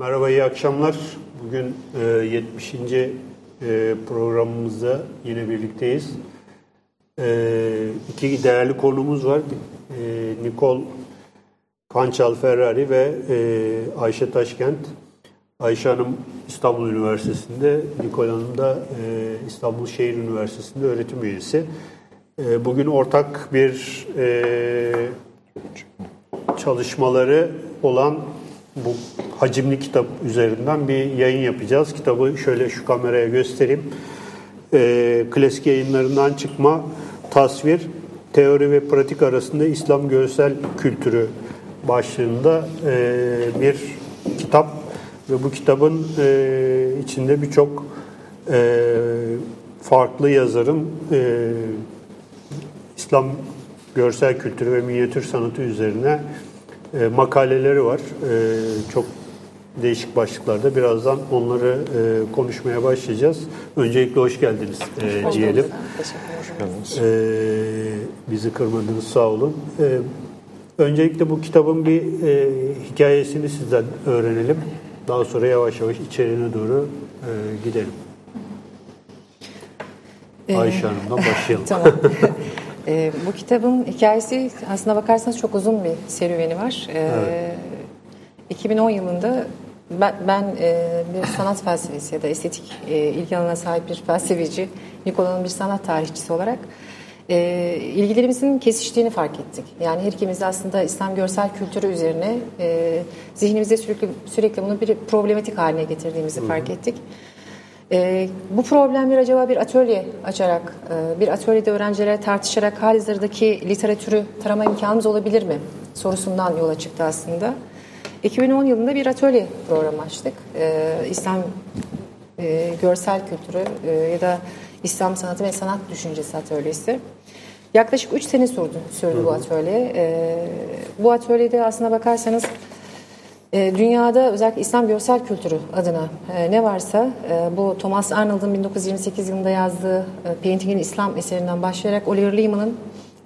Merhaba, iyi akşamlar. Bugün e, 70. E, programımızda yine birlikteyiz. E, iki değerli konumuz var. E, Nikol Pançal Ferrari ve e, Ayşe Taşkent. Ayşe Hanım İstanbul Üniversitesi'nde, Nikol Hanım da e, İstanbul Şehir Üniversitesi'nde öğretim üyesi. E, bugün ortak bir e, çalışmaları olan bu hacimli kitap üzerinden bir yayın yapacağız. Kitabı şöyle şu kameraya göstereyim. E, klasik yayınlarından çıkma tasvir, teori ve pratik arasında İslam görsel kültürü başlığında e, bir kitap ve bu kitabın e, içinde birçok e, farklı yazarın e, İslam görsel kültürü ve minyatür sanatı üzerine e, makaleleri var. E, çok değişik başlıklarda. Birazdan onları e, konuşmaya başlayacağız. Öncelikle hoş geldiniz e, hoş diyelim. E, bizi kırmadınız sağ olun. E, öncelikle bu kitabın bir e, hikayesini sizden öğrenelim. Daha sonra yavaş yavaş içeriğine doğru e, gidelim. Ee, Ayşe Hanım'dan başlayalım. tamam. E, bu kitabın hikayesi aslına bakarsanız çok uzun bir serüveni var. E, evet. 2010 yılında ben, ben e, bir sanat felsefesi ya da estetik e, ilgi alanına sahip bir felsefeci, Nikola'nın bir sanat tarihçisi olarak e, ilgilerimizin kesiştiğini fark ettik. Yani her ikimiz aslında İslam görsel kültürü üzerine e, zihnimizde sürekli sürekli bunu bir problematik haline getirdiğimizi Hı. fark ettik. E, bu problemleri acaba bir atölye açarak, e, bir atölyede öğrencilere tartışarak halihazırdaki literatürü tarama imkanımız olabilir mi sorusundan yola çıktı aslında. 2010 yılında bir atölye programı açtık. E, İslam e, görsel kültürü e, ya da İslam sanatı ve sanat düşüncesi atölyesi. Yaklaşık 3 sene sürdü, sürdü bu atölye. E, bu atölyede aslına bakarsanız dünyada özellikle İslam görsel kültürü adına e, ne varsa e, bu Thomas Arnold'un 1928 yılında yazdığı e, Painting'in İslam eserinden başlayarak Oliver Leaman'ın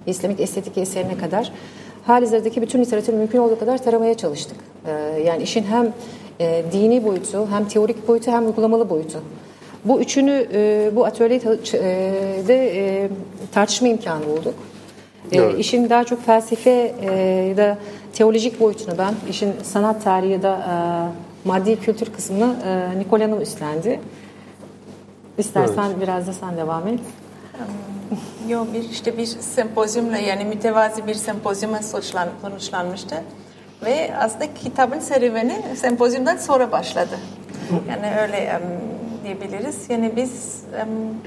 İslamik estetik eserine kadar halihazırdaki bütün literatürü mümkün olduğu kadar taramaya çalıştık. Yani işin hem dini boyutu, hem teorik boyutu, hem uygulamalı boyutu. Bu üçünü bu atölyede tartışma imkanı bulduk. E, evet. E, işin daha çok felsefe e, ya da teolojik boyutunu ben, işin sanat tarihi ya da e, maddi kültür kısmını e, Nikol Hanım üstlendi. İstersen evet. biraz da sen devam et. Yok bir işte bir sempozyumla yani mütevazi bir sempozyuma sonuçlanmıştı. Ve aslında kitabın serüveni sempozyumdan sonra başladı. Yani öyle um, diyebiliriz. Yani biz um,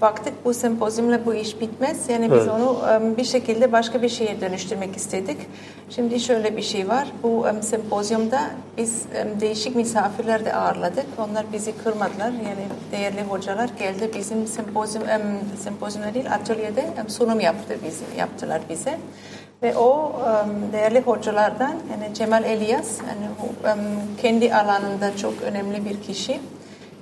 baktık bu sempozyumla bu iş bitmez. Yani biz evet. onu bir şekilde başka bir şeye dönüştürmek istedik. Şimdi şöyle bir şey var. Bu um, sempozyumda biz değişik misafirler de ağırladık. Onlar bizi kırmadılar. Yani değerli hocalar geldi bizim sempozyum um, sempozyumda değil atölyede um, sunum yaptı bizi, yaptılar bize. Ve o değerli hocalardan yani Cemal Elias yani kendi alanında çok önemli bir kişi.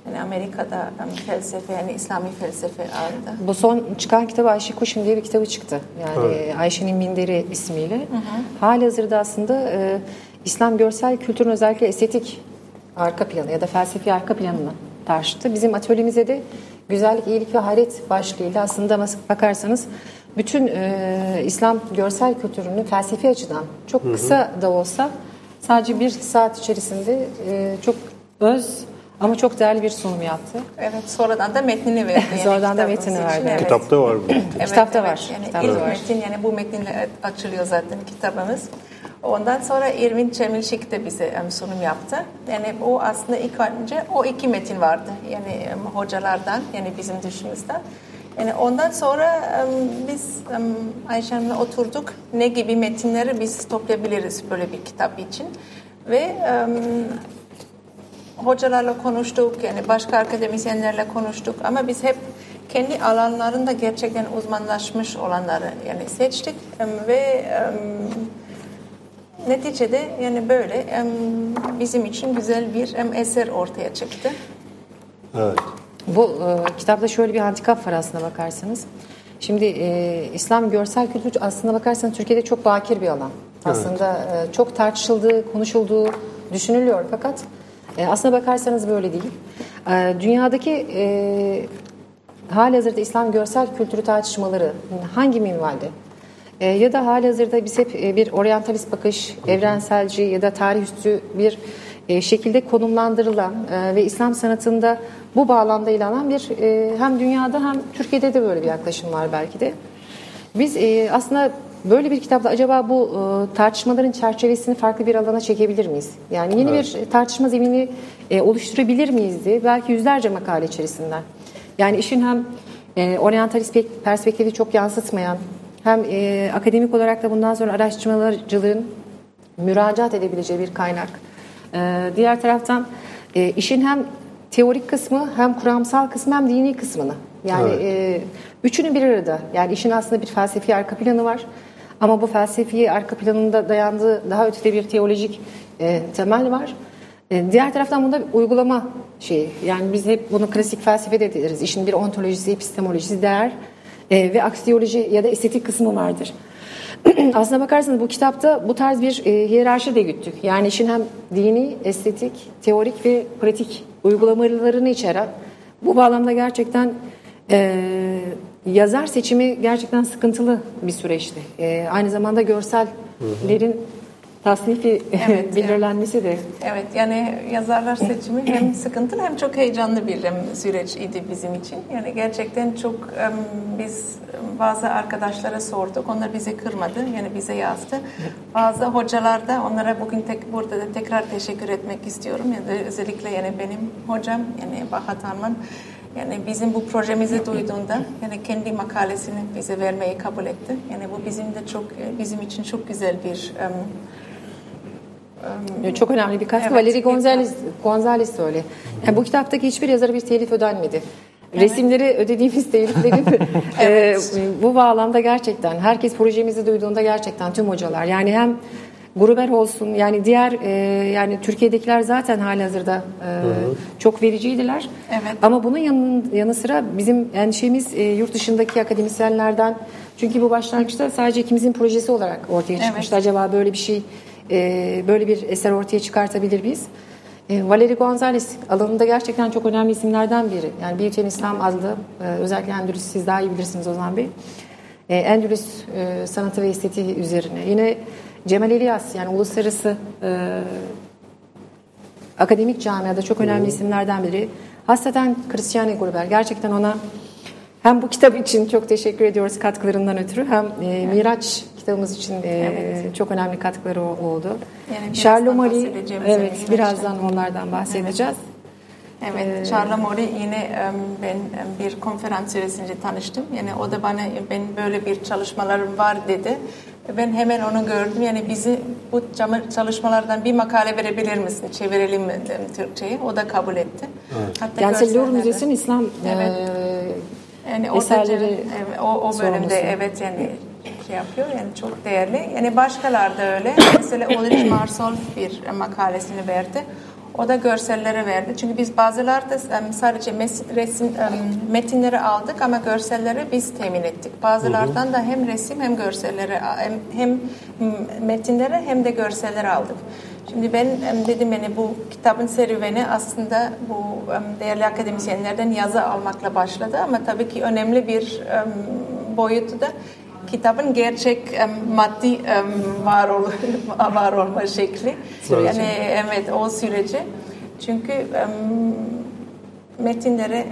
Yani Amerika'da felsefe yani İslami felsefe aldı. Bu son çıkan kitabı Ayşe Kuşum diye bir kitabı çıktı. Yani evet. Ayşe'nin Minderi ismiyle. Hı hı. Halihazırda aslında e, İslam görsel kültürün özellikle estetik arka planı ya da felsefi arka planını tartıştı. Bizim atölyemize de güzellik, iyilik ve hayret başlığıyla aslında bakarsanız bütün e, İslam görsel kültürünü felsefi açıdan çok kısa hı hı. da olsa sadece bir saat içerisinde e, çok öz ama çok değerli bir sunum yaptı. Evet, sonradan da metnini verdi. Yani sonradan da metnini verdi. Evet. Kitapta var bu. evet, Kitapta evet. var. Yani Kitapta ilk var. metin yani bu metinle açılıyor zaten kitabımız. Ondan sonra Irvin Çemilşik de bize sunum yaptı. Yani o aslında ilk önce o iki metin vardı. Yani hocalardan yani bizim dışımızda. Yani ondan sonra biz Ayşem'le oturduk. Ne gibi metinleri biz toplayabiliriz böyle bir kitap için. Ve hocalarla konuştuk, yani başka akademisyenlerle konuştuk ama biz hep kendi alanlarında gerçekten uzmanlaşmış olanları yani seçtik ve neticede yani böyle bizim için güzel bir eser ortaya çıktı. Evet. Bu e, kitapta şöyle bir handikap var aslına bakarsanız. Şimdi e, İslam görsel kültür aslına bakarsanız Türkiye'de çok bakir bir alan. Aslında evet. e, çok tartışıldığı, konuşulduğu, düşünülüyor fakat e, aslına bakarsanız böyle değil. E, dünyadaki e, halihazırda İslam görsel kültürü tartışmaları hangi minvalde? E, ya da halihazırda biz hep e, bir oryantalist bakış, evrenselci ya da tarih üstü bir e, şekilde konumlandırılan e, ve İslam sanatında bu bağlamda ele alan bir e, hem dünyada hem Türkiye'de de böyle bir yaklaşım var belki de. Biz e, aslında böyle bir kitapta acaba bu e, tartışmaların çerçevesini farklı bir alana çekebilir miyiz? Yani yeni bir tartışma zemini e, oluşturabilir miyiz diye belki yüzlerce makale içerisinden. Yani işin hem e, oryantalist pe- perspektifi çok yansıtmayan hem e, akademik olarak da bundan sonra araştırmacıların müracaat edebileceği bir kaynak. E, diğer taraftan e, işin hem teorik kısmı hem kuramsal kısmı hem dini kısmını. Yani Evet. e, üçünü bir arada. Yani işin aslında bir felsefi arka planı var. Ama bu felsefi arka planında dayandığı daha ötede bir teolojik e, temel var. E, diğer taraftan bunda uygulama şeyi. Yani biz hep bunu klasik felsefede deriz. İşin bir ontolojisi, epistemolojisi, değer e, ve aksiyoloji ya da estetik kısmı vardır. Aslına bakarsanız bu kitapta bu tarz bir e, hiyerarşi de güttük. Yani işin hem dini, estetik, teorik ve pratik uygulamalarını içeren bu bağlamda gerçekten e, yazar seçimi gerçekten sıkıntılı bir süreçti. E, aynı zamanda görsellerin tasnifi Evet, belirlenmesi de Evet yani yazarlar seçimi hem sıkıntılı hem çok heyecanlı bir süreç idi bizim için. Yani gerçekten çok biz bazı arkadaşlara sorduk. Onlar bizi kırmadı. Yani bize yazdı. Bazı hocalar da onlara bugün tek, burada da tekrar teşekkür etmek istiyorum. Yani özellikle yani benim hocam yani Bahat Arman yani bizim bu projemizi duyduğunda yani kendi makalesini bize vermeyi kabul etti. Yani bu bizim de çok bizim için çok güzel bir em, çok önemli bir katkı. Evet, Valeri Gonzalez, Gonzalez öyle. Yani bu kitaptaki hiçbir yazara bir telif ödenmedi. Resimleri ödediğimiz teliflerin e, bu bağlamda gerçekten herkes projemizi duyduğunda gerçekten tüm hocalar yani hem Gruber olsun yani diğer e, yani Türkiye'dekiler zaten halihazırda e, çok vericiydiler. Evet. Ama bunun yanı, yanı sıra bizim endişemiz e, yurt dışındaki akademisyenlerden çünkü bu başlangıçta sadece ikimizin projesi olarak ortaya çıkmıştı. Acaba böyle bir şey e, böyle bir eser ortaya çıkartabilir miyiz? E, Valeri Gonzalez alanında gerçekten çok önemli isimlerden biri. Yani Büyüten İslam adlı e, özellikle Endülüs siz daha iyi bilirsiniz Ozan Bey. E, Endülüs e, sanatı ve estetiği üzerine. Yine Cemal İlyas yani uluslararası e, akademik camiada çok önemli isimlerden biri. Hasreten Christiane Gruber. Gerçekten ona hem bu kitap için çok teşekkür ediyoruz katkılarından ötürü hem e, Miraç kitabımız için e, çok önemli katkıları oldu. Yani bahsedeceğim evet birazdan onlardan bahsedeceğiz. Evet, Charles Mori yine ben bir konferans süresince tanıştım. Yani o da bana ben böyle bir çalışmalarım var dedi. Ben hemen onu gördüm. Yani bizi bu çalışmalardan bir makale verebilir misin? Çevirelim mi dedim Türkçe'ye. O da kabul etti. Hatta Yani Louvre Müzesi'nin İslam Evet. e, yani o, eserleri da, evet, o, o bölümde sorumlusu. evet yani şey yapıyor yani çok değerli. Yani başkalar da öyle. Mesela Ulrich Marsol bir makalesini verdi. O da görsellere verdi. Çünkü biz bazılarda em, sadece resim em, metinleri aldık ama görselleri biz temin ettik. Bazılardan da hem resim hem görselleri hem, metinleri hem de görselleri aldık. Şimdi ben em, dedim yani bu kitabın serüveni aslında bu değerli akademisyenlerden yazı almakla başladı ama tabii ki önemli bir boyutu da kitabın gerçek em, maddi var, ol, var olma şekli. Yani evet o süreci. Çünkü em, metinleri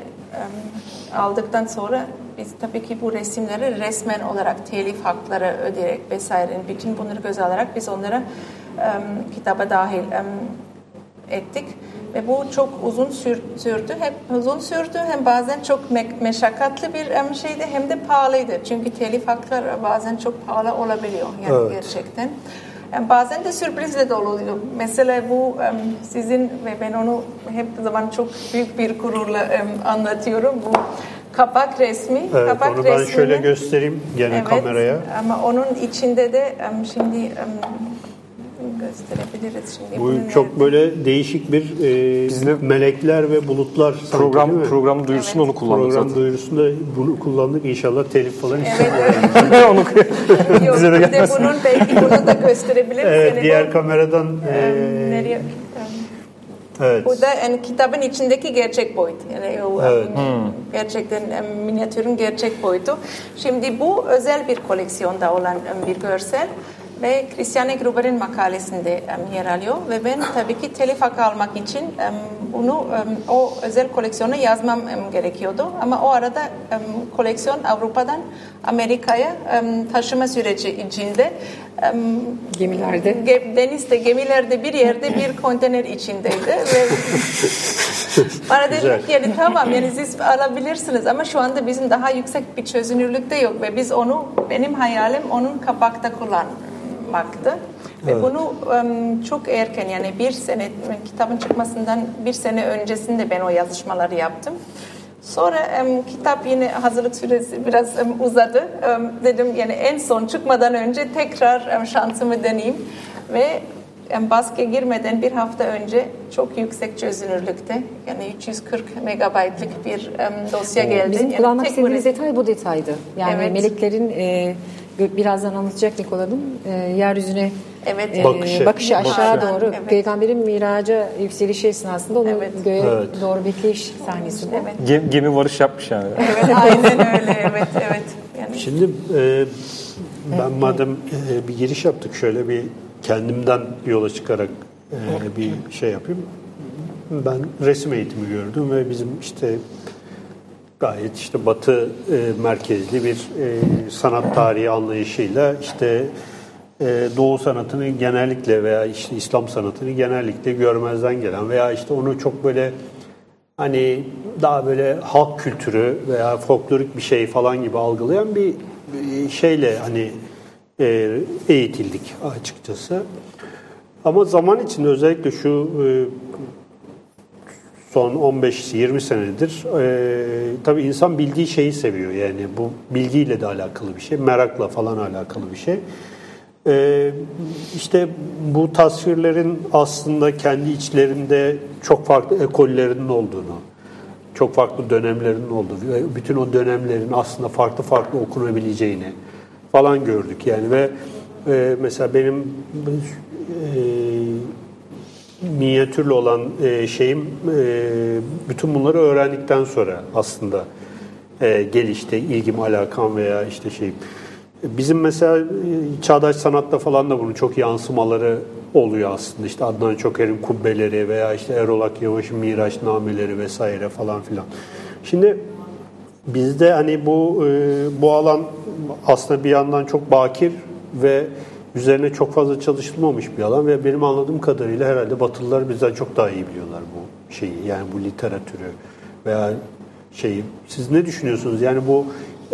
aldıktan sonra biz tabii ki bu resimleri resmen olarak telif hakları ödeyerek vesaire bütün bunları göze alarak biz onları kitaba dahil ettik ve bu çok uzun sür- sürdü. Hep uzun sürdü hem bazen çok me- meşakkatli bir şeydi hem de pahalıydı. Çünkü telif hakları bazen çok pahalı olabiliyor yani Evet. gerçekten. Yani bazen de sürprizle dolu oluyor. Mesela bu sizin ve ben onu hep zaman çok büyük bir gururla anlatıyorum. Bu kapak resmi. Evet, kapak onu ben resmini- şöyle göstereyim gene Evet, kameraya. Ama onun içinde de şimdi gösterebiliriz şimdi. Bu bunu çok nerede- böyle değişik bir e, Biz de- melekler ve bulutlar sanki, Program mi? program duyurusunda onu kullandık Program zaten. duyurusunda bunu kullandık. İnşallah telif falan Evet, istemiyorum. evet. onu Yok, bize de gelmesin. bunun belki bunu da gösterebiliriz. Evet, Yani diğer bu- kameradan Em, e, nereye? Evet. Bu da yani kitabın içindeki gerçek boyut. Yani o, Evet. um, gerçekten um, minyatürün gerçek boyutu. Şimdi bu özel bir koleksiyonda olan bir görsel ve Christiane Gruber'in makalesinde um, yer alıyor. Ve ben tabii ki telif hakkı almak için um, bunu um, o özel koleksiyona yazmam um, gerekiyordu. Ama o arada um, koleksiyon Avrupa'dan Amerika'ya um, taşıma süreci içinde um, Gemilerde. Ge- denizde, gemilerde bir yerde bir konteyner içindeydi. Ve bana dedim ki yani tamam yani siz alabilirsiniz ama şu anda bizim daha yüksek bir çözünürlükte yok ve biz onu benim hayalim onun kapakta kullanmaktı. Ve bunu çok erken yani bir sene kitabın çıkmasından bir sene öncesinde ben o yazışmaları yaptım. Sonra em, kitap yine hazırlık süresi biraz em, uzadı. Em, dedim yani en son çıkmadan önce tekrar em, şansımı deneyeyim ve em, baskıya girmeden bir hafta önce çok yüksek çözünürlükte yani 340 megabaytlık bir em, dosya geldi. Bizim Yani kullanmak istediğimiz detay bu detaydı. Yani Evet. meleklerin e, birazdan anlatacak Nikola e, yeryüzüne Evet. e, Bakışı. bakışı aşağı Bakışı. doğru. Evet. Peygamberin miraca yükselişi esnasında onu Evet. göğe Evet. doğru bekleyiş sahnesi bu. Evet. Gem- gemi varış yapmış yani. Evet, aynen öyle. Evet, evet. Yani Şimdi e, ben madem e, bir giriş yaptık şöyle bir kendimden yola çıkarak e, bir şey yapayım. Ben resim eğitimi gördüm ve bizim işte gayet işte batı e, merkezli bir e, sanat tarihi anlayışıyla işte e, Doğu sanatını genellikle veya işte İslam sanatını genellikle görmezden gelen veya işte onu çok böyle hani daha böyle halk kültürü veya folklorik bir şey falan gibi algılayan bir bir şeyle hani e, eğitildik açıkçası. Ama zaman içinde özellikle şu e, son 15-20 senedir e, tabii insan bildiği şeyi seviyor yani bu bilgiyle de alakalı bir şey, merakla falan alakalı bir şey. E, işte bu tasvirlerin aslında kendi içlerinde çok farklı ekollerinin olduğunu, çok farklı dönemlerinin olduğu bütün o dönemlerin aslında farklı farklı okunabileceğini falan gördük yani ve e, mesela benim e, minyatürlü olan e, şeyim e, bütün bunları öğrendikten sonra aslında e, gelişti ilgim alakam veya işte şeyim. Bizim mesela e, çağdaş sanatta falan da bunun çok yansımaları oluyor aslında. İşte Adnan Çoker'in kubbeleri veya işte Erol Akyavaş'ın Miraçnameleri vesaire falan filan. Şimdi bizde hani bu e, bu alan aslında bir yandan çok bakir ve üzerine çok fazla çalışılmamış bir alan ve benim anladığım kadarıyla herhalde Batılılar bizden çok daha iyi biliyorlar bu şeyi yani bu literatürü veya şeyi. Siz ne düşünüyorsunuz? Yani bu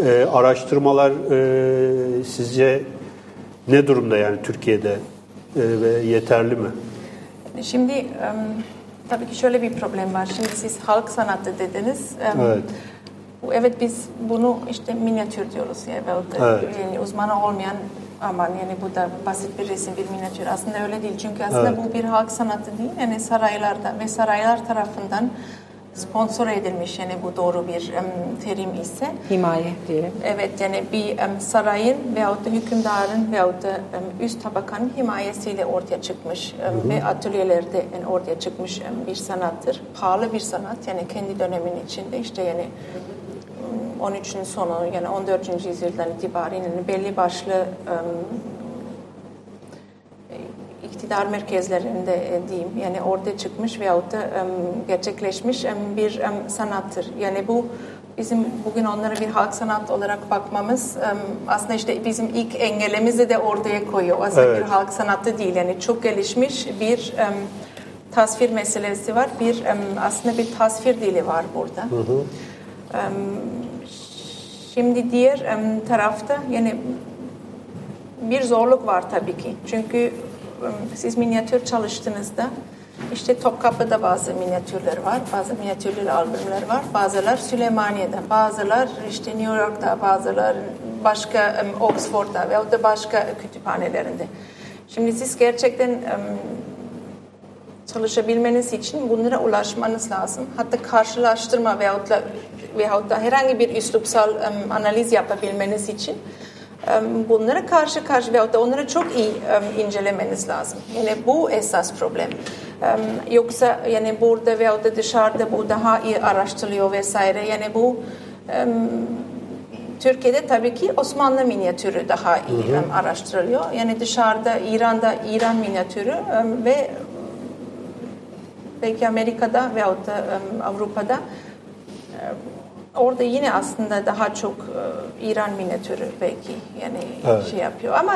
e, araştırmalar e, sizce ne durumda yani Türkiye'de e, ve yeterli mi? Şimdi tabii ki şöyle bir problem var. Şimdi siz halk sanatı dediniz. Evet. Evet biz bunu işte minyatür diyoruz ya ve Evet. yani uzmanı olmayan aman yani bu da basit bir resim bir minyatür aslında öyle değil çünkü aslında Evet. bu bir halk sanatı değil yani saraylarda ve saraylar tarafından sponsor edilmiş yani bu doğru bir em, terim ise Himaye diyelim. Evet yani bir em, sarayın veyahut da hükümdarın veyahut da em, üst tabakanın himayesiyle ortaya çıkmış em, ve atölyelerde yani ortaya çıkmış em, bir sanattır. Pahalı bir sanat yani kendi dönemin içinde işte yani em, 13'ün sonu yani 14. yüzyıldan itibaren yani belli başlı em, iktidar merkezlerinde diyeyim yani ortaya çıkmış veyahut da em, gerçekleşmiş em, bir sanattır. Yani bu bizim bugün onlara bir halk sanat olarak bakmamız aslında işte bizim ilk engelimizi de ortaya koyuyor. Aslında Evet. bir halk sanatı değil yani çok gelişmiş bir tasvir meselesi var. Bir aslında bir tasvir dili var burada. Em, Şimdi diğer tarafta yani bir zorluk var tabii ki. Çünkü siz minyatür çalıştığınızda işte Topkapı'da bazı minyatürler var, bazı minyatürlü albümler var. Bazılar Süleymaniye'de, bazılar işte New York'ta, bazılar başka Oxford'da veyahut da başka kütüphanelerinde. Şimdi siz gerçekten çalışabilmeniz için bunlara ulaşmanız lazım. Hatta karşılaştırma veyahut da, veyahut da herhangi bir üslupsal em, analiz yapabilmeniz için em, bunlara karşı karşı veyahut da onları çok iyi em, incelemeniz lazım. Yani bu esas problem. Em, Yoksa yani burada veya da dışarıda bu daha iyi araştırılıyor vesaire. Yani bu em, Türkiye'de tabii ki Osmanlı minyatürü daha iyi em, araştırılıyor. Yani dışarıda İran'da İran minyatürü ve belki Amerika'da veyahut da Avrupa'da orada yine aslında daha çok e, İran minyatürü belki yani Evet. şey yapıyor ama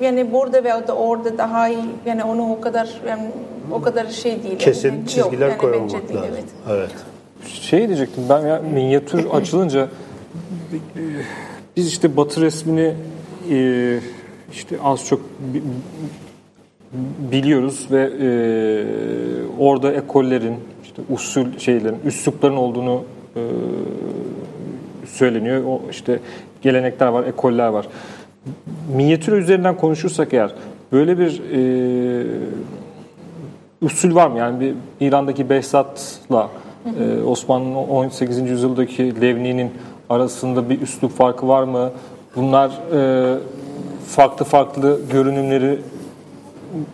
yani burada veyahut da orada daha iyi yani onu o kadar yani o kadar şey değil. Kesin Yani, yok, çizgiler yani koymamak bence değil, lazım. evet. Evet. Şey diyecektim ben ya minyatür açılınca biz işte batı resmini e, işte az çok bi- biliyoruz ve e, orada ekollerin işte usul şeylerin üslupların olduğunu söyleniyor. O işte gelenekler var, ekoller var. Minyatür üzerinden konuşursak eğer böyle bir e, usul var mı? Yani bir İran'daki Behzat'la e, Osmanlı'nın 18. yüzyıldaki Levni'nin arasında bir üslup farkı var mı? Bunlar e, farklı farklı görünümleri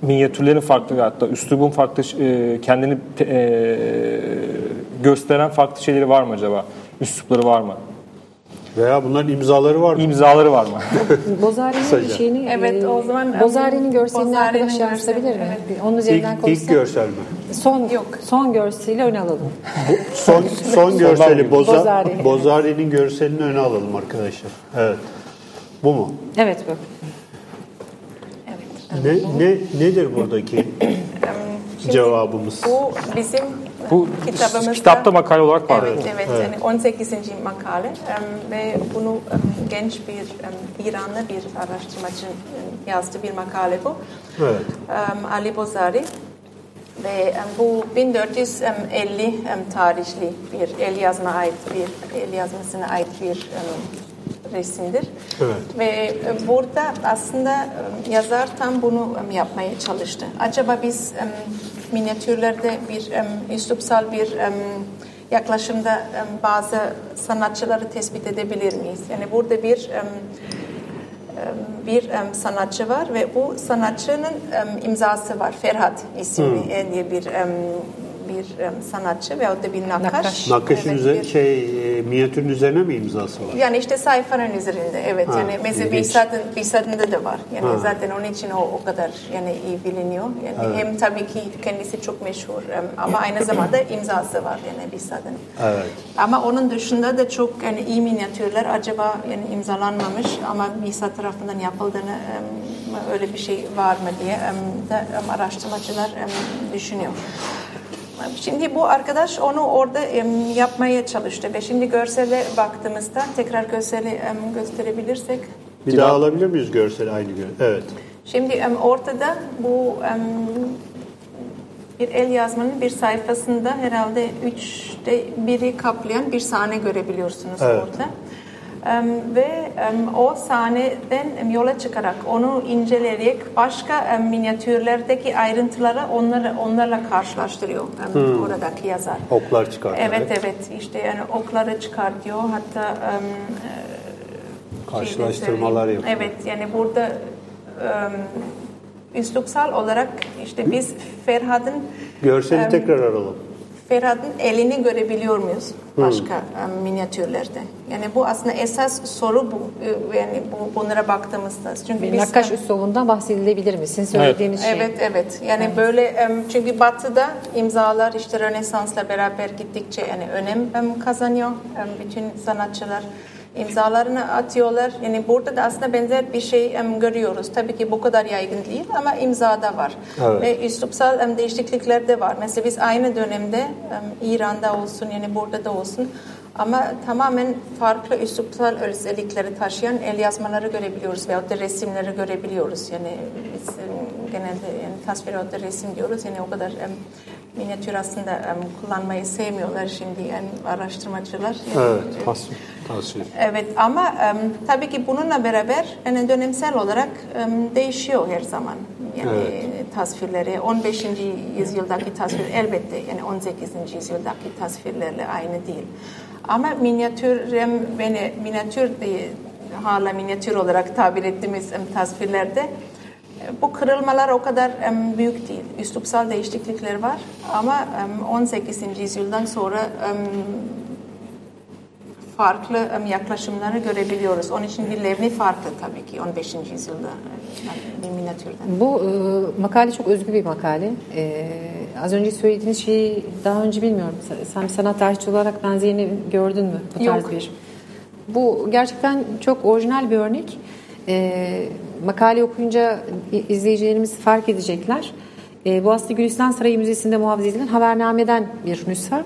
minyatürlerin farklı hatta üslubun farklı e, kendini e, gösteren farklı şeyleri var mı acaba? Üslupları var mı? Veya bunların imzaları var mı? İmzaları var mı? Bozari'nin şeyini, Evet, e, o zaman, Bozari'nin görselini Bozari'nin arkadaşlar görseli, gösterebilir mi? evet. Onun üzerinden İlk, ilk görsel mi? Son, Yok. son görseliyle öne alalım. Son, son görseli Boza, Bozari. Bozari'nin görselini öne alalım arkadaşlar. Evet. Bu mu? Evet bu. Evet. Ne, ne nedir buradaki cevabımız? Bu bizim Bu kitabımızda kitapta makale olarak var. Evet, evet. Yani 18. makale ve bunu genç bir İranlı bir araştırmacı em, yazdı bir makale bu. Evet. Ali Bozari ve bu 1450 em, tarihli bir el yazma ait bir el yazmasına ait bir resimdir. Evet. Ve e, burada aslında e, yazar tam bunu e, yapmaya çalıştı. Acaba biz minyatürlerde bir üslupsal bir yaklaşımda bazı sanatçıları tespit edebilir miyiz? Yani burada bir bir sanatçı var ve bu sanatçının imzası var. Ferhat isimli e, diye bir bir e, sanatçı veyahut da bir nakkaş. Nakkaş. Nakkaşın Evet, üzerine, bir- şey, e, minyatürün üzerine mi imzası var? yani işte sayfanın üzerinde evet Ha, yani mesela. Behzat'ın Behzat'ında da var. Yani Ha. zaten onun için o o kadar yani iyi biliniyor. Yani hem tabii ki kendisi çok meşhur ama aynı zamanda imzası var yani Behzat'ın. Evet. Ama onun dışında da çok yani iyi minyatürler acaba yani imzalanmamış ama Behzat tarafından yapıldığını öyle bir şey var mı diye da em, araştırmacılar düşünüyor. Şimdi bu arkadaş onu orada yapmaya çalıştı ve şimdi görsele baktığımızda tekrar görseli gösterebilirsek. Bir daha alabilir miyiz görseli aynı gün? Evet. Şimdi ortada bu bir el yazmanın bir sayfasında herhalde üçte biri kaplayan bir sahne görebiliyorsunuz Evet. orada. Ve o sahneden yola çıkarak onu inceleyerek başka minyatürlerdeki ayrıntıları onları onlarla karşılaştırıyor em, oradaki yazar. Oklar çıkartarak. Evet evet işte yani okları çıkartıyor hatta e, Karşılaştırmalar yapıyor. Evet yani burada üslupsal olarak işte biz Ferhat'ın Görseli tekrar aralım. Ferhat'ın elini görebiliyor muyuz başka em, minyatürlerde? Yani bu aslında esas soru bu. E, Yani bu bunlara baktığımızda. Çünkü Bir biz nakkaş üslubundan bahsedilebilir mi? Sizin söylediğiniz şey. Evet evet. Yani böyle em, çünkü Batı'da imzalar işte Rönesans'la beraber gittikçe yani önem em, kazanıyor. Bütün sanatçılar imzalarını atıyorlar. Yani burada da aslında benzer bir şey em, görüyoruz. Tabii ki bu kadar yaygın değil ama imzada var. Evet. Ve üslupsal em, değişiklikler de var. Mesela biz aynı dönemde em, İran'da olsun yani burada da olsun ama tamamen farklı üslupsal özellikleri taşıyan el yazmaları görebiliyoruz veyahut da resimleri görebiliyoruz. Yani biz em, genelde yani tasvir veyahut da resim diyoruz. Yani o kadar em, minyatür aslında em, kullanmayı sevmiyorlar şimdi yani araştırmacılar. Yani, Evet. Tasvir. Tasvir. Evet ama em, tabii ki bununla beraber yani dönemsel olarak em, değişiyor her zaman. Yani tasvirleri 15. yüzyıldaki tasvir elbette yani 18. yüzyıldaki tasvirlerle aynı değil. Ama minyatür em, beni minyatür diye hala minyatür olarak tabir ettiğimiz tasvirlerde bu kırılmalar o kadar büyük değil. Üslupsal değişiklikler var ama em, 18. yüzyıldan sonra farklı yaklaşımları görebiliyoruz. Onun için bir levni farklı tabii ki 15. yüzyılda yani bir minyatürden. Bu e, makale çok özgü bir makale. E, az önce söylediğiniz şeyi daha önce bilmiyorum. Sen- sanat tarihçi olarak benzerini gördün mü? Bu tarz Yok. bir. Bu gerçekten çok orijinal bir örnek. E, makale okuyunca izleyicilerimiz fark edecekler. E, bu aslında Gülistan Sarayı Müzesi'nde muhafaza edilen habernameden bir nüsha.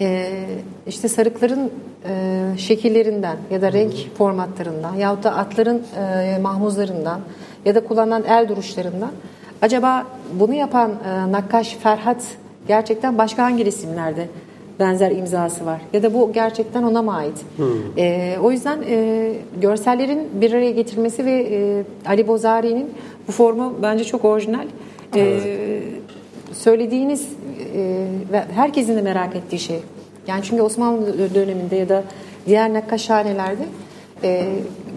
Ee, işte sarıkların e, şekillerinden ya da renk formatlarından yahut da atların e, mahmuzlarından ya da kullanılan el duruşlarından acaba bunu yapan e, nakkaş Ferhat gerçekten başka hangi resimlerde benzer imzası var ya da bu gerçekten ona mı ait? E, o yüzden e, görsellerin bir araya getirilmesi ve e, Ali Bozari'nin bu formu bence çok orijinal. E, söylediğiniz e, ve herkesin de merak ettiği şey. Yani çünkü Osmanlı döneminde ya da diğer nakkaşhanelerde e,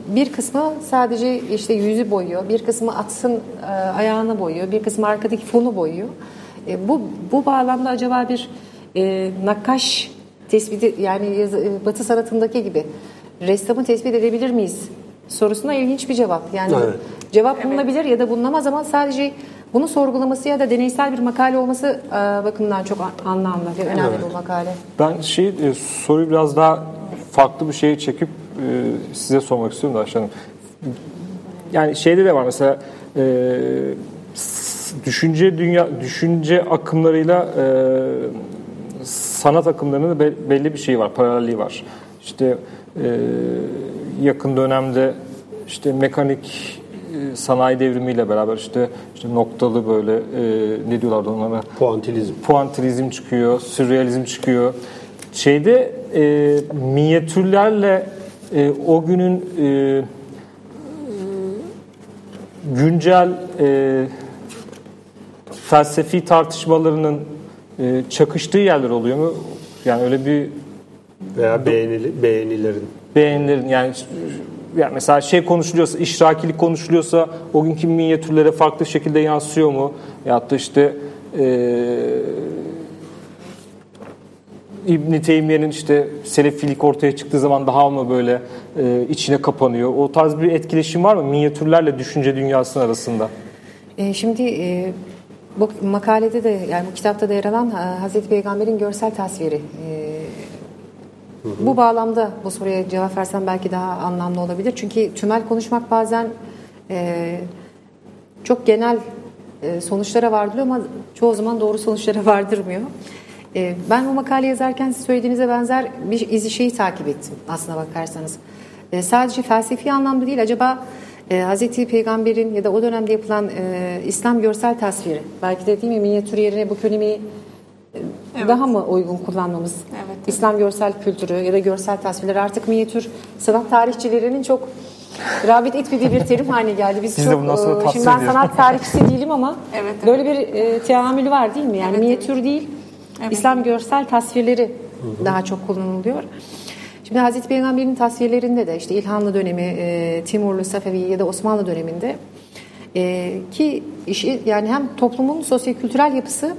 bir kısmı sadece işte yüzü boyuyor, bir kısmı atın e, ayağını boyuyor, bir kısmı arkadaki fonu boyuyor. E, bu bu bağlamda acaba bir e, nakkaş tespiti yani yazı- e, Batı sanatındaki gibi ressamı tespit edebilir miyiz sorusuna ilginç bir cevap. Yani Evet. cevap bulunabilir ya da bulunamaz ama sadece bunu sorgulaması ya da deneysel bir makale olması e, bakımından çok anlamlı ve önemli bu makale. Ben şey e, soruyu biraz daha farklı bir şeye çekip e, size sormak istiyorum da Ayşe Hanım. Yani şeyde de var mesela e, düşünce dünya düşünce akımlarıyla e, sanat akımlarının be- belli bir şey var, paralelliği var. İşte e, yakın dönemde işte mekanik e, sanayi devrimiyle beraber işte işte noktalı böyle e, ne diyorlardı onlara Puantilizm. puantilizm çıkıyor, sürrealizm çıkıyor. Şeyde e, minyatürlerle e, o günün e, güncel e, felsefi tartışmalarının e, çakıştığı yerler oluyor mu? Yani öyle bir Veya beğenili, beğenilerin. beğenilerin yani yani mesela şey konuşuluyorsa, işrakilik konuşuluyorsa o günkü minyatürlere farklı şekilde yansıyor mu? Ya da işte eee İbn Teymiye'nin işte Selefilik ortaya çıktığı zaman daha mı böyle e, içine kapanıyor? O tarz bir etkileşim var mı minyatürlerle düşünce dünyasının arasında? E, şimdi e, bu makalede de yani bu kitapta da yer alan e, Hazreti Peygamber'in görsel tasviri. E, bu bağlamda bu soruya cevap versem belki daha anlamlı olabilir. Çünkü tümel konuşmak bazen e, çok genel e, sonuçlara vardırıyor ama çoğu zaman doğru sonuçlara vardırmıyor. E, ben bu makale yazarken siz söylediğinize benzer bir izi şeyi takip ettim aslına bakarsanız. E, sadece felsefi anlamda değil acaba e, Hz. Peygamber'in ya da o dönemde yapılan e, İslam görsel tasviri belki de değil mi minyatür yerine bu kelimeyi e, daha mı uygun kullanmamız? Evet. İslam görsel kültürü ya da görsel tasvirleri artık minyatür sanat tarihçilerinin çok rağbet etmediği bir terim haline geldi. Biz, Biz de çok bundan sonra e, şimdi ben sanat tarihçisi değilim ama Evet, evet. böyle bir e, teamülü var değil mi? Yani Evet, minyatür değil, Evet. İslam görsel tasvirleri daha çok kullanılıyor. Şimdi Hazreti Peygamber'in tasvirlerinde de işte İlhanlı dönemi, e, Timurlu, Safevi ya da Osmanlı döneminde e, ki işi yani hem toplumun sosyokültürel yapısı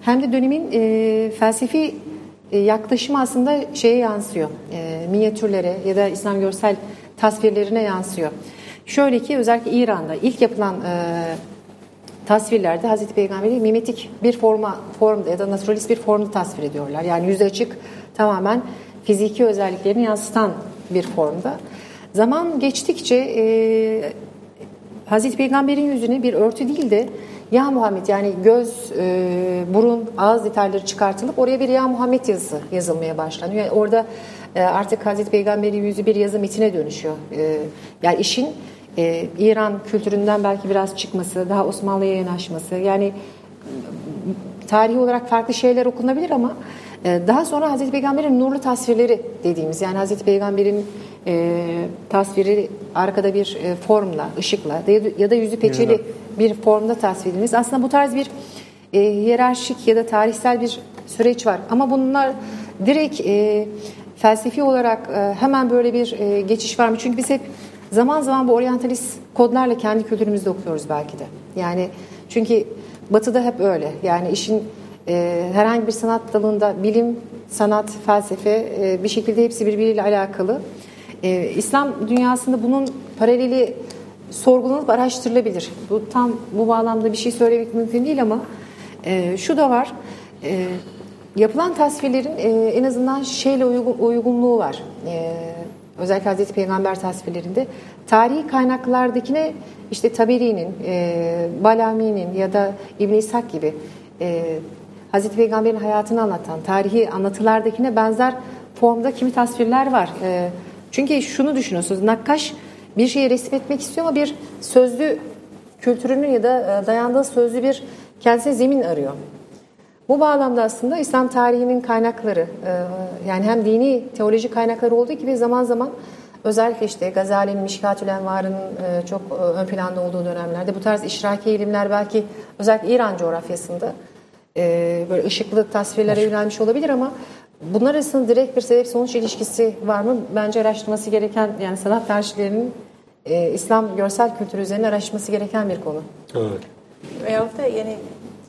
hem de dönemin e, felsefi yaklaşımı aslında şeye yansıyor. Minyatürlere ya da İslam görsel tasvirlerine yansıyor. Şöyle ki özellikle İran'da ilk yapılan tasvirlerde Hazreti Peygamber'i mimetik bir forma formda ya da naturalist bir formda tasvir ediyorlar. Yani yüzü açık tamamen fiziki özelliklerini yansıtan bir formda. Zaman geçtikçe e, Hazreti Peygamber'in yüzüne bir örtü değil de Ya Muhammed yani göz, e, burun, ağız detayları çıkartılıp oraya bir Ya Muhammed yazısı yazılmaya başlanıyor. Yani orada e, artık Hazreti Peygamber'in yüzü bir yazı metine dönüşüyor. E, yani işin e, İran kültüründen belki biraz çıkması, daha Osmanlı'ya yanaşması. Yani tarihi olarak farklı şeyler okunabilir ama e, daha sonra Hazreti Peygamber'in nurlu tasvirleri dediğimiz yani Hazreti Peygamber'in e, tasviri arkada bir e, formla, ışıkla ya da, ya da yüzü peçeli bir formda tasvir edilmesi. Aslında bu tarz bir e, hiyerarşik ya da tarihsel bir süreç var. Ama bunlar direkt e, felsefi olarak e, hemen böyle bir e, geçiş var mı? Çünkü biz hep zaman zaman bu oryantalist kodlarla kendi kültürümüzde okuyoruz belki de. Yani çünkü batıda hep öyle. Yani işin e, herhangi bir sanat dalında bilim, sanat, felsefe e, bir şekilde hepsi birbiriyle alakalı. E, İslam dünyasında bunun paraleli sorgulanıp araştırılabilir. Bu tam bu bağlamda bir şey söylemek mümkün değil ama e, şu da var. E, yapılan tasvirlerin e, en azından şeyle uygun, uygunluğu var. E, özellikle Hazreti Peygamber tasvirlerinde tarihi kaynaklardakine işte Taberi'nin, e, Balami'nin ya da İbn İshak gibi e, Hazreti Peygamber'in hayatını anlatan tarihi anlatılardakine benzer formda kimi tasvirler var. E, çünkü şunu düşünüyorsunuz, Nakkaş bir şeyi resim etmek istiyor ama bir sözlü kültürünün ya da e, dayandığı sözlü bir kendisine zemin arıyor. Bu bağlamda aslında İslam tarihinin kaynakları e, yani hem dini teoloji kaynakları olduğu gibi zaman zaman özellikle işte Gazali'nin Mişkatül Envar'ın e, çok ön planda olduğu dönemlerde bu tarz işraki ilimler belki özellikle İran coğrafyasında böyle ışıklı tasvirlere yönelmiş olabilir ama bunlar arasında direkt bir sebep sonuç ilişkisi var mı? Bence araştırması gereken yani sanat tarihçilerinin İslam görsel kültürü üzerine araştırması gereken bir konu. Evet. Veyahut da yani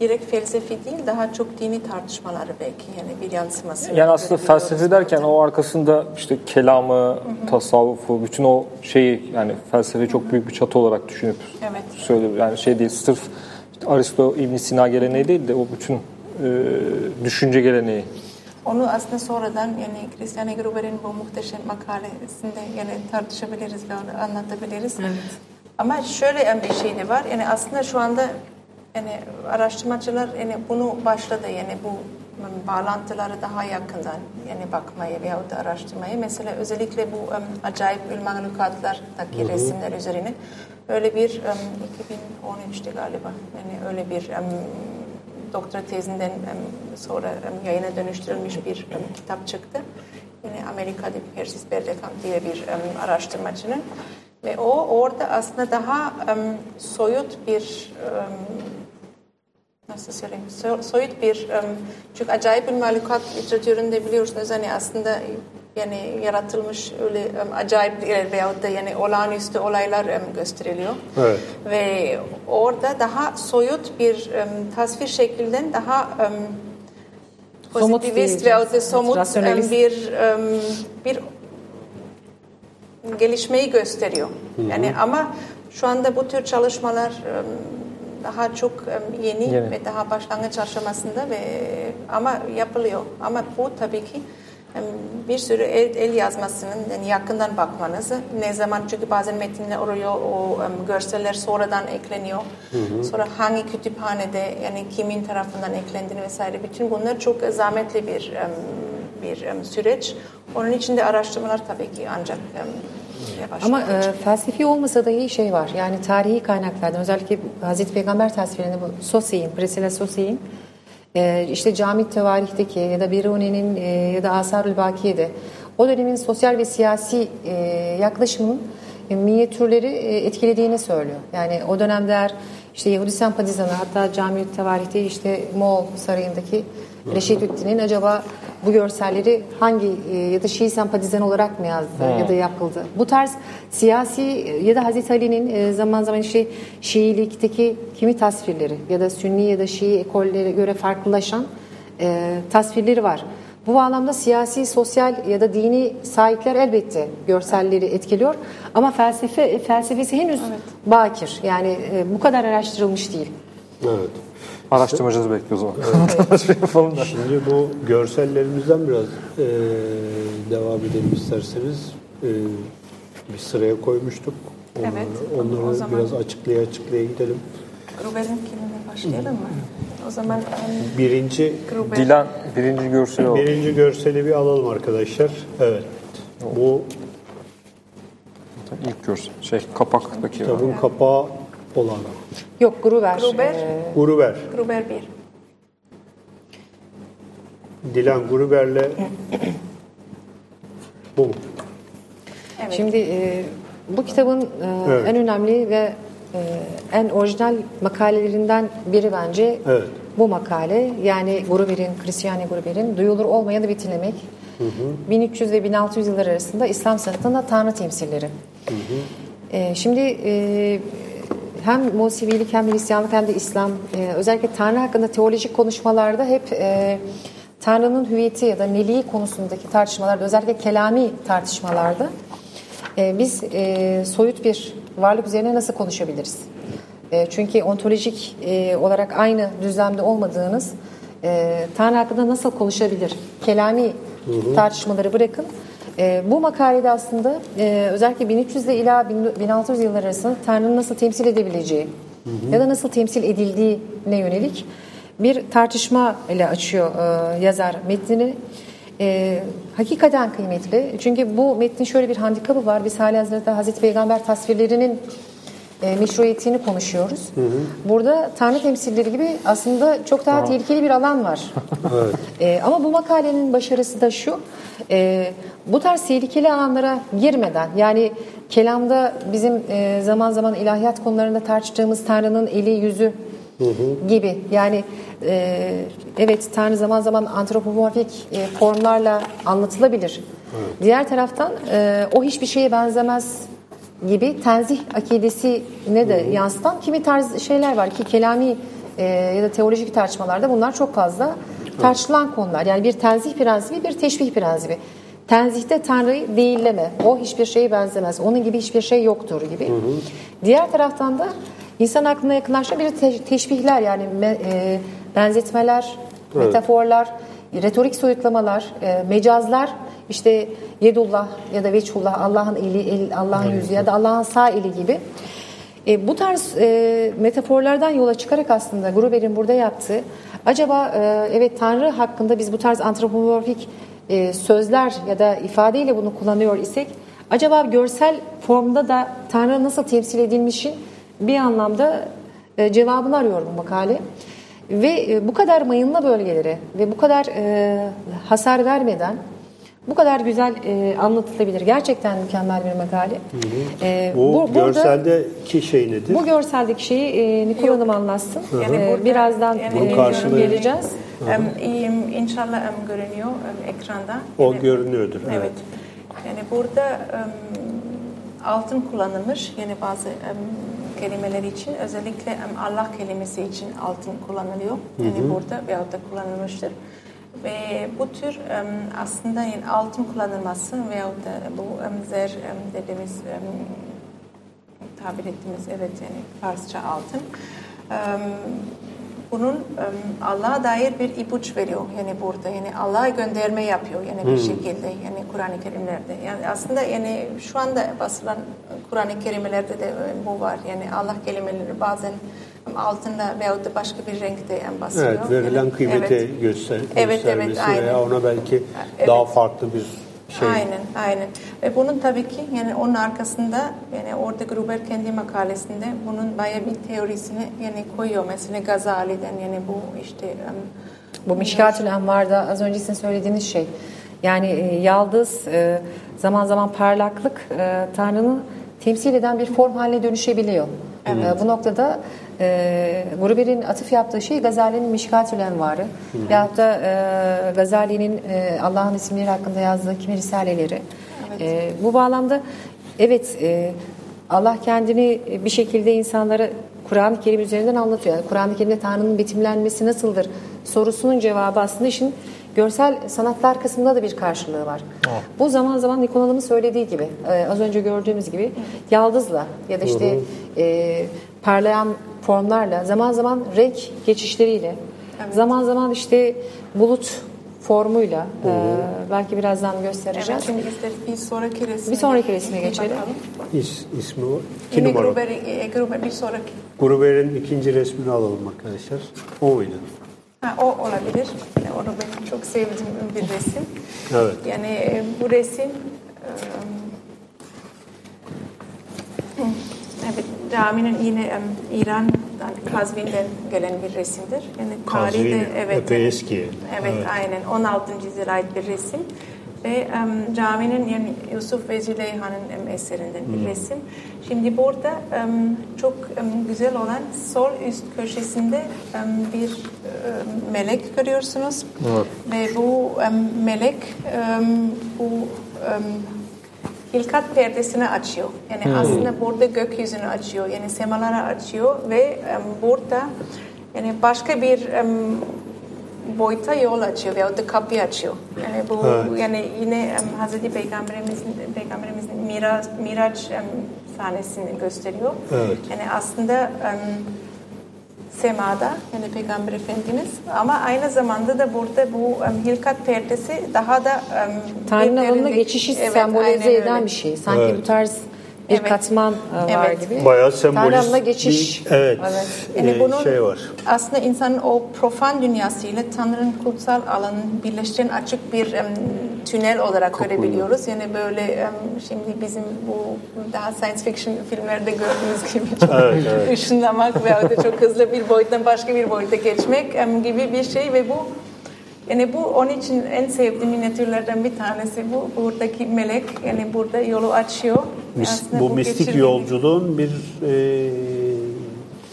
direkt felsefi değil daha çok dini tartışmaları belki yani bir yansıması. Yani aslında felsefe derken o arkasında işte kelamı, hı hı. tasavvufu, bütün o şeyi yani felsefe çok büyük bir çatı olarak düşünüp evet. söylüyor. Yani şey değil sırf işte Aristo, İbn Sina geleneği değil de o bütün e, düşünce geleneği. Onu aslında sonradan yani Christiane Gruber'in bu muhteşem makalesinde yani tartışabiliriz ve onu anlatabiliriz. Evet. Ama şöyle bir şey de var. Yani aslında şu anda yani araştırmacılar yani bunu başladı yani bu bağlantıları daha yakından yani bakmaya veyahut da araştırmaya. Mesela özellikle bu um, acayip ül mahlukatlardaki resimler üzerine öyle bir um, 2013'te galiba yani öyle bir um, doktora tezinden um, sonra um, yayına dönüştürülmüş bir um, kitap çıktı. Yani Amerika'da Persis Berdekamp diye bir um, araştırmacının ve o orada aslında daha um, soyut bir um, nasıl söyleyeyim so, soyut bir um, çünkü acayip bir mahlukat literatüründe biliyorsunuz hani aslında yani yaratılmış öyle um, acayip veyahut da yani olağanüstü olaylar um, gösteriliyor. Evet. Ve orada daha soyut bir um, tasvir şeklinden daha um, pozitivist veyahut da somut um, bir um, bir gelişmeyi gösteriyor. Hı hı. Yani ama şu anda bu tür çalışmalar daha çok yeni, yeni ve daha başlangıç aşamasında ve ama yapılıyor. Ama bu tabii ki bir sürü el, el yazmasının yani yakından bakmanızı ne zaman çünkü bazen metinler oluyor o um, görseller sonradan ekleniyor. Hı hı. Sonra hangi kütüphanede yani kimin tarafından eklendiğini vesaire bütün bunlar çok zahmetli bir um, bir süreç. Onun için de araştırmalar tabii ki ancak um, ama e, felsefi olmasa dahi şey var. Yani tarihi kaynaklardan özellikle Hazreti Peygamber tasvirinde bu Sosey'in, Priscilla Sosey'in e, işte cami tevarihteki ya da Biruni'nin e, ya da Asarül Bakiye'de o dönemin sosyal ve siyasi e, yaklaşımının e, minyatürleri e, etkilediğini söylüyor. Yani o dönemde işte Yahudi sempatizanı hatta cami tevarihte işte Moğol sarayındaki Reşidüddin'in acaba bu görselleri hangi e, ya da Şii sempatizan olarak mı yazdı hmm. ya da yapıldı? Bu tarz siyasi e, ya da Hazreti Ali'nin e, zaman zaman işte Şiilikteki kimi tasvirleri ya da Sünni ya da Şii ekollere göre farklılaşan e, tasvirleri var. Bu bağlamda siyasi, sosyal ya da dini sahipler elbette görselleri etkiliyor. Ama felsefe felsefesi henüz evet. bakir. Yani e, bu kadar araştırılmış değil. Evet. Araştırmacıları bekliyoruz o zaman. Evet. yapalım da. Şimdi bu görsellerimizden biraz e, devam edelim isterseniz. E, bir sıraya koymuştuk. Onları, evet. Onları o zaman... biraz açıklaya açıklaya gidelim. Gruber'in kimine başlayalım mı? O zaman en... birinci Gruber. Dilan birinci görseli oldu. Birinci görseli bir alalım arkadaşlar. Evet. Bu ilk görsel. Şey kapaktaki. Kitabın yani. kapağı olan. Yok Gruber. Gruber. Ee... Gruber. Gruber 1. Dilan Gruber'le bu. Evet. Şimdi e, bu kitabın e, evet. en önemli ve e, en orijinal makalelerinden biri bence evet. bu makale. Yani Gruber'in, Christiane Gruber'in Duyulur Olmayanı Betimlemek. Hı hı. 1300 ve 1600 yıllar arasında İslam sanatında Tanrı temsilleri. Hı hı. E, şimdi e, hem Musevilik hem Hristiyanlık hem de İslam e, özellikle Tanrı hakkında teolojik konuşmalarda hep e, Tanrı'nın hüviyeti ya da neliği konusundaki tartışmalarda özellikle kelami tartışmalarda e, biz e, soyut bir varlık üzerine nasıl konuşabiliriz? E, çünkü ontolojik e, olarak aynı düzlemde olmadığınız e, Tanrı hakkında nasıl konuşabilir? Kelami hı hı. tartışmaları bırakın. E, bu makalede aslında e, özellikle 1300 ile ila 1600 yıllar arasında Tanrı'nın nasıl temsil edebileceği hı hı. ya da nasıl temsil edildiğine yönelik bir tartışma ile açıyor e, yazar metnini. E, hakikaten kıymetli. Çünkü bu metnin şöyle bir handikapı var. Biz hali hazırda Hazreti Peygamber tasvirlerinin e, meşruiyetini konuşuyoruz. Hı hı. Burada Tanrı temsilleri gibi aslında çok daha Aa. tehlikeli bir alan var. evet. e, ama bu makalenin başarısı da şu. E, bu tarz tehlikeli alanlara girmeden yani kelamda bizim e, zaman zaman ilahiyat konularında tartıştığımız Tanrı'nın eli yüzü hı hı. gibi yani e, evet Tanrı zaman zaman antropomorfik e, formlarla anlatılabilir. Evet. Diğer taraftan e, o hiçbir şeye benzemez gibi tenzih akidesine de yansıtan kimi tarz şeyler var ki kelami e, ya da teolojik tartışmalarda bunlar çok fazla tartışılan konular. Yani bir tenzih prensibi, bir teşbih prensibi. Tenzihte Tanrı'yı değilleme. O hiçbir şeye benzemez. Onun gibi hiçbir şey yoktur gibi. Hı hı. Diğer taraftan da insan aklına yakınlaşan bir te- teşbihler yani me- e, benzetmeler, evet. metaforlar, retorik soyutlamalar, e, mecazlar işte Yedullah ya da Veçhullah Allah'ın eli, el, Allah'ın yüzü ya da Allah'ın sağ eli gibi. E, bu tarz e, metaforlardan yola çıkarak aslında Gruber'in burada yaptığı acaba e, evet Tanrı hakkında biz bu tarz antropomorfik e, sözler ya da ifadeyle bunu kullanıyor isek acaba görsel formda da Tanrı nasıl temsil edilmişin bir anlamda e, cevabını arıyor bu makale. Ve e, bu kadar mayınlı bölgelere ve bu kadar e, hasar vermeden bu kadar güzel e, anlatılabilir. Gerçekten mükemmel bir makale. Hı hı. E, bu, bu görseldeki şey nedir? Bu görseldeki şeyi e, Nikol Hanım anlatsın. Yani e, burada, birazdan yani e, karşılığı... geleceğiz. Um, inşallah um, görünüyor um, ekranda. O yani, görünüyordur. Evet. evet. Yani burada um, altın kullanılmış. Yani bazı um, kelimeler için özellikle um, Allah kelimesi için altın kullanılıyor. Yani hı hı. burada veyahut da kullanılmıştır. Ve bu tür aslında yani altın kullanılması veyahut da bu zer dediğimiz tabir ettiğimiz evet yani Farsça altın. Bunun Allah'a dair bir ipuç veriyor yani burada. Yani Allah'a gönderme yapıyor yani bir hmm. şekilde yani Kur'an-ı Kerimlerde. Yani aslında yani şu anda basılan Kur'an-ı Kerimlerde de bu var. Yani Allah kelimeleri bazen altında veyahut da başka bir renkte yani basıyor. Evet, verilen yani, kıymete evet. göster evet, evet, aynen. veya ona belki evet. daha farklı bir şey. Aynen, aynen. Ve bunun tabii ki yani onun arkasında yani orada Gruber kendi makalesinde bunun bayağı bir teorisini yani koyuyor. Mesela Gazali'den yani bu işte um, bu Mişkatül Envar'da az önce sizin söylediğiniz şey. Yani e, yaldız e, zaman zaman parlaklık e, Tanrı'nı temsil eden bir form haline dönüşebiliyor. Evet. Bu noktada e, Gruber'in atıf yaptığı şey Gazali'nin Mişkatül Envarı hı yahut da e, Gazali'nin e, Allah'ın isimleri hakkında yazdığı kimi risaleleri. Evet. E, bu bağlamda evet e, Allah kendini bir şekilde insanlara Kur'an-ı Kerim üzerinden anlatıyor. Yani Kur'an-ı Kerim'de Tanrı'nın betimlenmesi nasıldır sorusunun cevabı aslında işin görsel sanatlar kısmında da bir karşılığı var. Oh. Bu zaman zaman Nikola söylediği gibi, e, az önce gördüğümüz gibi yaldızla ya da işte e, parlayan formlarla, zaman zaman renk geçişleriyle, evet. zaman zaman işte bulut formuyla e, belki birazdan göstereceğiz. Evet, şimdi bir sonraki resme, bir sonraki resme geçelim. İs, ismi o. İki Yine numara. Gruber, e, Gruber bir sonraki. Gruber'in ikinci resmini alalım arkadaşlar. O muydu? Ha, o olabilir. Yani onu benim çok sevdiğim bir resim. Evet. Yani e, bu resim e, evet, caminin yine um, İran'dan Kazvin'den gelen bir resimdir. Yani tarihi de evet, epey eski. Evet, evet, aynen 16. yüzyıla ait bir resim ve um, caminin yani Yusuf ve Züleyha'nın um, eserinden bir hmm. resim. Şimdi burada um, çok um, güzel olan sol üst köşesinde um, bir um, melek görüyorsunuz. Evet. Ve bu um, melek um, bu um, hilkat perdesini açıyor. Yani Hmm. aslında burada gökyüzünü açıyor. Yani semaları açıyor ve em, burada yani başka bir em, boyuta yol açıyor veyahut da kapı açıyor. Yani bu Evet. yani yine em, Hazreti Peygamberimizin Peygamberimizin Miraç Miraç em, sahnesini gösteriyor. Evet. Yani aslında em, semada yani Peygamber Efendimiz ama aynı zamanda da burada bu em, hilkat perdesi daha da em, Tanrı'nın derinlik- geçişi Evet, sembolize eden öyle. bir şey. Sanki Evet. bu tarz bir Evet. katman e, var Evet. gibi. Bayağı sembolist alanına geçiş. bir evet, Evet. Yani e, bunun şey var. aslında insanın o profan dünyasıyla Tanrı'nın kutsal alanın birleştiğin açık bir em, tünel olarak görebiliyoruz. Yani böyle em, şimdi bizim bu daha science fiction filmlerde gördüğümüz gibi çok Evet, evet. ışınlamak veya da çok hızlı bir boyuttan başka bir boyuta geçmek em, gibi bir şey ve bu yani bu onun için en sevdiğim minyatürlerden bir tanesi bu. Buradaki melek yani burada yolu açıyor. Mis- Aslında bu mistik geçirdiğimiz- yolculuğun bir e,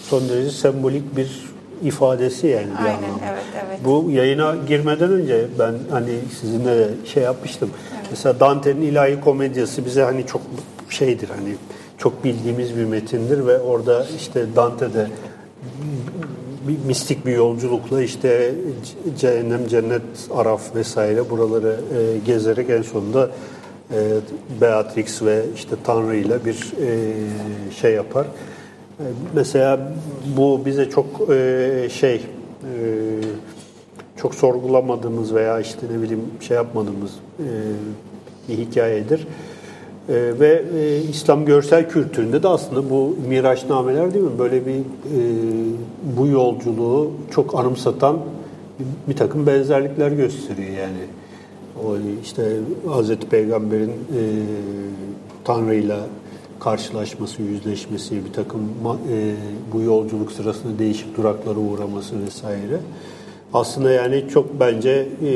son derece sembolik bir ifadesi yani bir Aynen anlamda. evet evet. Bu yayına girmeden önce ben hani sizinle de şey yapmıştım. Mesela Dante'nin ilahi komedyası bize hani çok şeydir hani çok bildiğimiz bir metindir ve orada işte Dante'de bir mistik bir yolculukla işte cehennem, cennet, araf vesaire buraları e, gezerek en sonunda e, Beatrix ve işte Tanrı ile bir e, şey yapar. E, mesela bu bize çok e, şey e, çok sorgulamadığımız veya işte ne bileyim şey yapmadığımız e, bir hikayedir. E, ve e, İslam görsel kültüründe de aslında bu miraçnameler değil mi? Böyle bir e, bu yolculuğu çok anımsatan bir, takım benzerlikler gösteriyor yani. O işte Hazreti Peygamber'in e, Tanrı'yla karşılaşması, yüzleşmesi, bir takım e, bu yolculuk sırasında değişik duraklara uğraması vesaire. Aslında yani çok bence e,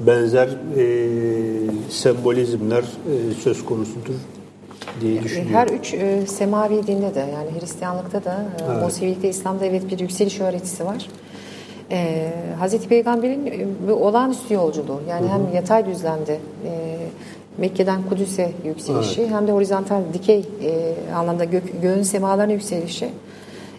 benzer e, sembolizmler e, söz konusudur diye düşünüyorum. Her üç e, semavi dinde de yani Hristiyanlıkta da, e, Musevilikte, İslam'da evet bir yükseliş öğretisi var. E, Hazreti Peygamber'in e, olağanüstü yolculuğu yani hem yatay düzlemde e, Mekke'den Kudüs'e yükselişi hem de horizontal dikey e, anlamda gök, göğün semalarına yükselişi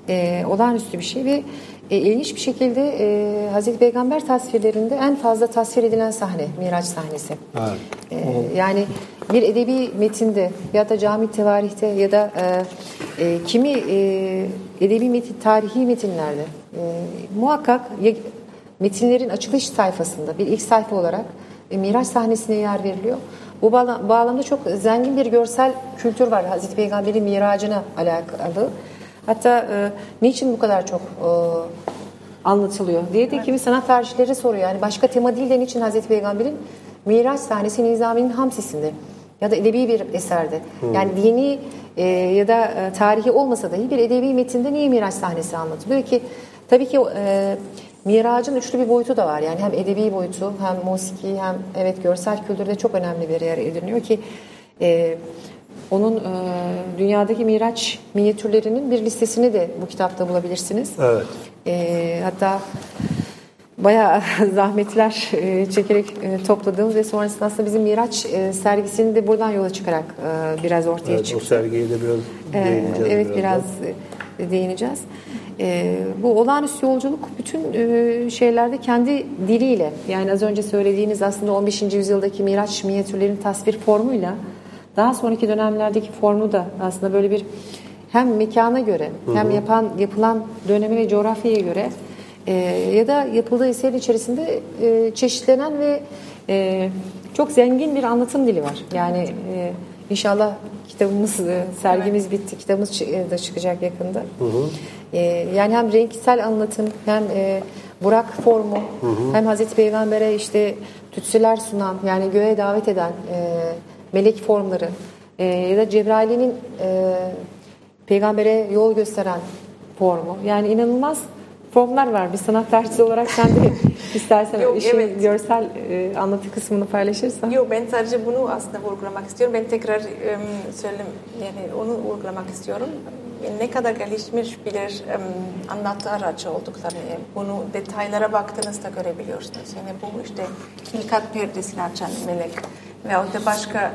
e, olağanüstü bir şey ve e, ilginç bir şekilde e, Hazreti Peygamber tasvirlerinde en fazla tasvir edilen sahne Miraç sahnesi. Evet. Ee, yani bir edebi metinde ya da cami tevarihte ya da e, e, kimi e, edebi metin, tarihi metinlerde e, muhakkak ya, metinlerin açılış sayfasında bir ilk sayfa olarak e, Miraç sahnesine yer veriliyor. Bu bağla- bağlamda çok zengin bir görsel kültür var Hazreti Peygamber'in miracına alakalı. Hatta e, niçin bu kadar çok e, anlatılıyor diye de kimi sanat tarihçileri soruyor. Yani başka tema değil de niçin Hazreti Peygamber'in Miraç sahnesi Nizami'nin Hamsisi'nde ya da edebi bir eserde. Yani dini e, ya da e, tarihi olmasa dahi bir edebi metinde niye Miraç sahnesi anlatılıyor ki? Tabii ki e, Miracın üçlü bir boyutu da var. Yani hem edebi boyutu hem musiki hem evet görsel kültürde çok önemli bir yer ediniyor ki e, onun e, dünyadaki Miraç minyatürlerinin bir listesini de bu kitapta bulabilirsiniz. Evet. E, hatta bayağı zahmetler e, çekerek e, topladığımız ve sonrasında aslında bizim Miraç e, sergisini de buradan yola çıkarak e, biraz ortaya Evet, o çıktı. sergiye de biraz Ee, değineceğiz. evet birazdan. biraz e, değineceğiz. Ee, bu olağanüstü yolculuk bütün e, şeylerde kendi diliyle yani az önce söylediğiniz aslında 15. yüzyıldaki Miraç minyatürlerin tasvir formuyla daha sonraki dönemlerdeki formu da aslında böyle bir hem mekana göre hem yapan yapılan döneme ve coğrafyaya göre e, ya da yapıldığı eserin içerisinde e, çeşitlenen ve e, çok zengin bir anlatım dili var. Yani e, inşallah kitabımız, e, sergimiz bitti. Kitabımız e, da çıkacak yakında. E, yani hem renksel anlatım hem e, Burak formu hem Hazreti Peygamber'e işte tütsüler sunan yani göğe davet eden e, melek formları e, ya da Cebrail'in e, peygambere yol gösteren formu. Yani inanılmaz formlar var. Bir sanat tarihçisi olarak sen de istersen Yok, işin evet. görsel e, anlatı kısmını paylaşırsan. Yok ben sadece bunu aslında vurgulamak istiyorum. Ben tekrar em, söyleyeyim yani onu vurgulamak istiyorum. Ne kadar gelişmiş bir em, anlatı aracı olduklarını em, bunu detaylara baktığınızda görebiliyorsunuz. Yani bu işte hilkat perdesini açan melek veyahut da başka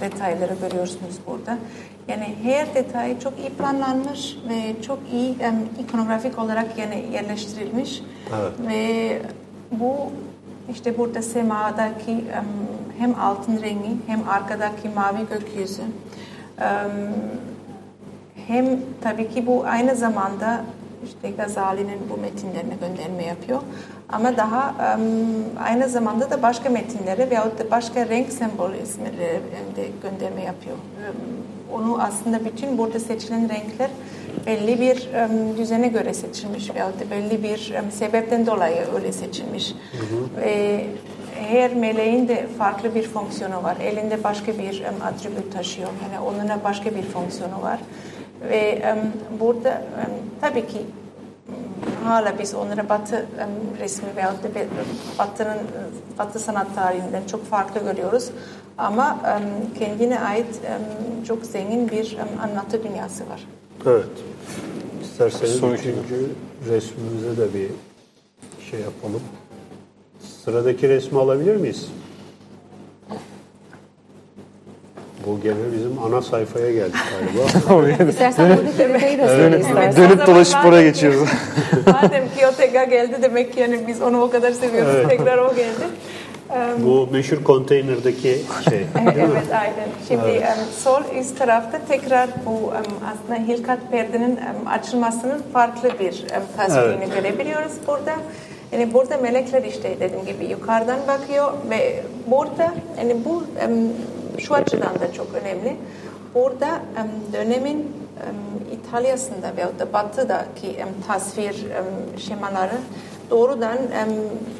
detayları görüyorsunuz burada. Yani her detay çok iyi planlanmış ve çok iyi ikonografik olarak yani yerleştirilmiş. Ve bu işte burada semadaki em, hem altın rengi hem arkadaki mavi gökyüzü hem tabii ki bu aynı zamanda işte Gazali'nin bu metinlerine gönderme yapıyor. Ama daha aynı zamanda da başka metinlere veyahut da başka renk sembolizmleri de gönderme yapıyor. Onu aslında bütün burada seçilen renkler belli bir düzene göre seçilmiş veyahut da belli bir sebepten dolayı öyle seçilmiş. Ve her meleğin de farklı bir fonksiyonu var. Elinde başka bir atribüt taşıyor. Yani onunla başka bir fonksiyonu var. Ve burada tabii ki hala biz onları Batı resmi veyahut da bir- Batı'nın e, Batı sanat tarihinden çok farklı görüyoruz. Ama kendine ait çok zengin bir anlatı dünyası var. Evet. İsterseniz Sonraki- üçüncü resmimize de bir şey yapalım. Sıradaki resmi alabilir miyiz? Bu gene bizim ana sayfaya geldik galiba. İstersen buradaki söyle istersen. Dönüp dolaşıp oraya geçiyoruz. Madem ki o tekrar geldi demek ki yani biz onu o kadar seviyoruz. Tekrar o geldi. Bu meşhur konteynerdaki şey. evet aynen. Şimdi em, sol üst tarafta tekrar bu aslında hilkat perdenin em, açılmasının farklı bir tasvirini görebiliyoruz burada. Yani burada melekler işte dediğim gibi yukarıdan bakıyor ve burada yani bu şu açıdan da çok önemli. Burada em, dönemin em, İtalya'sında veyahut da Batı'daki tasvir em, şemaları doğrudan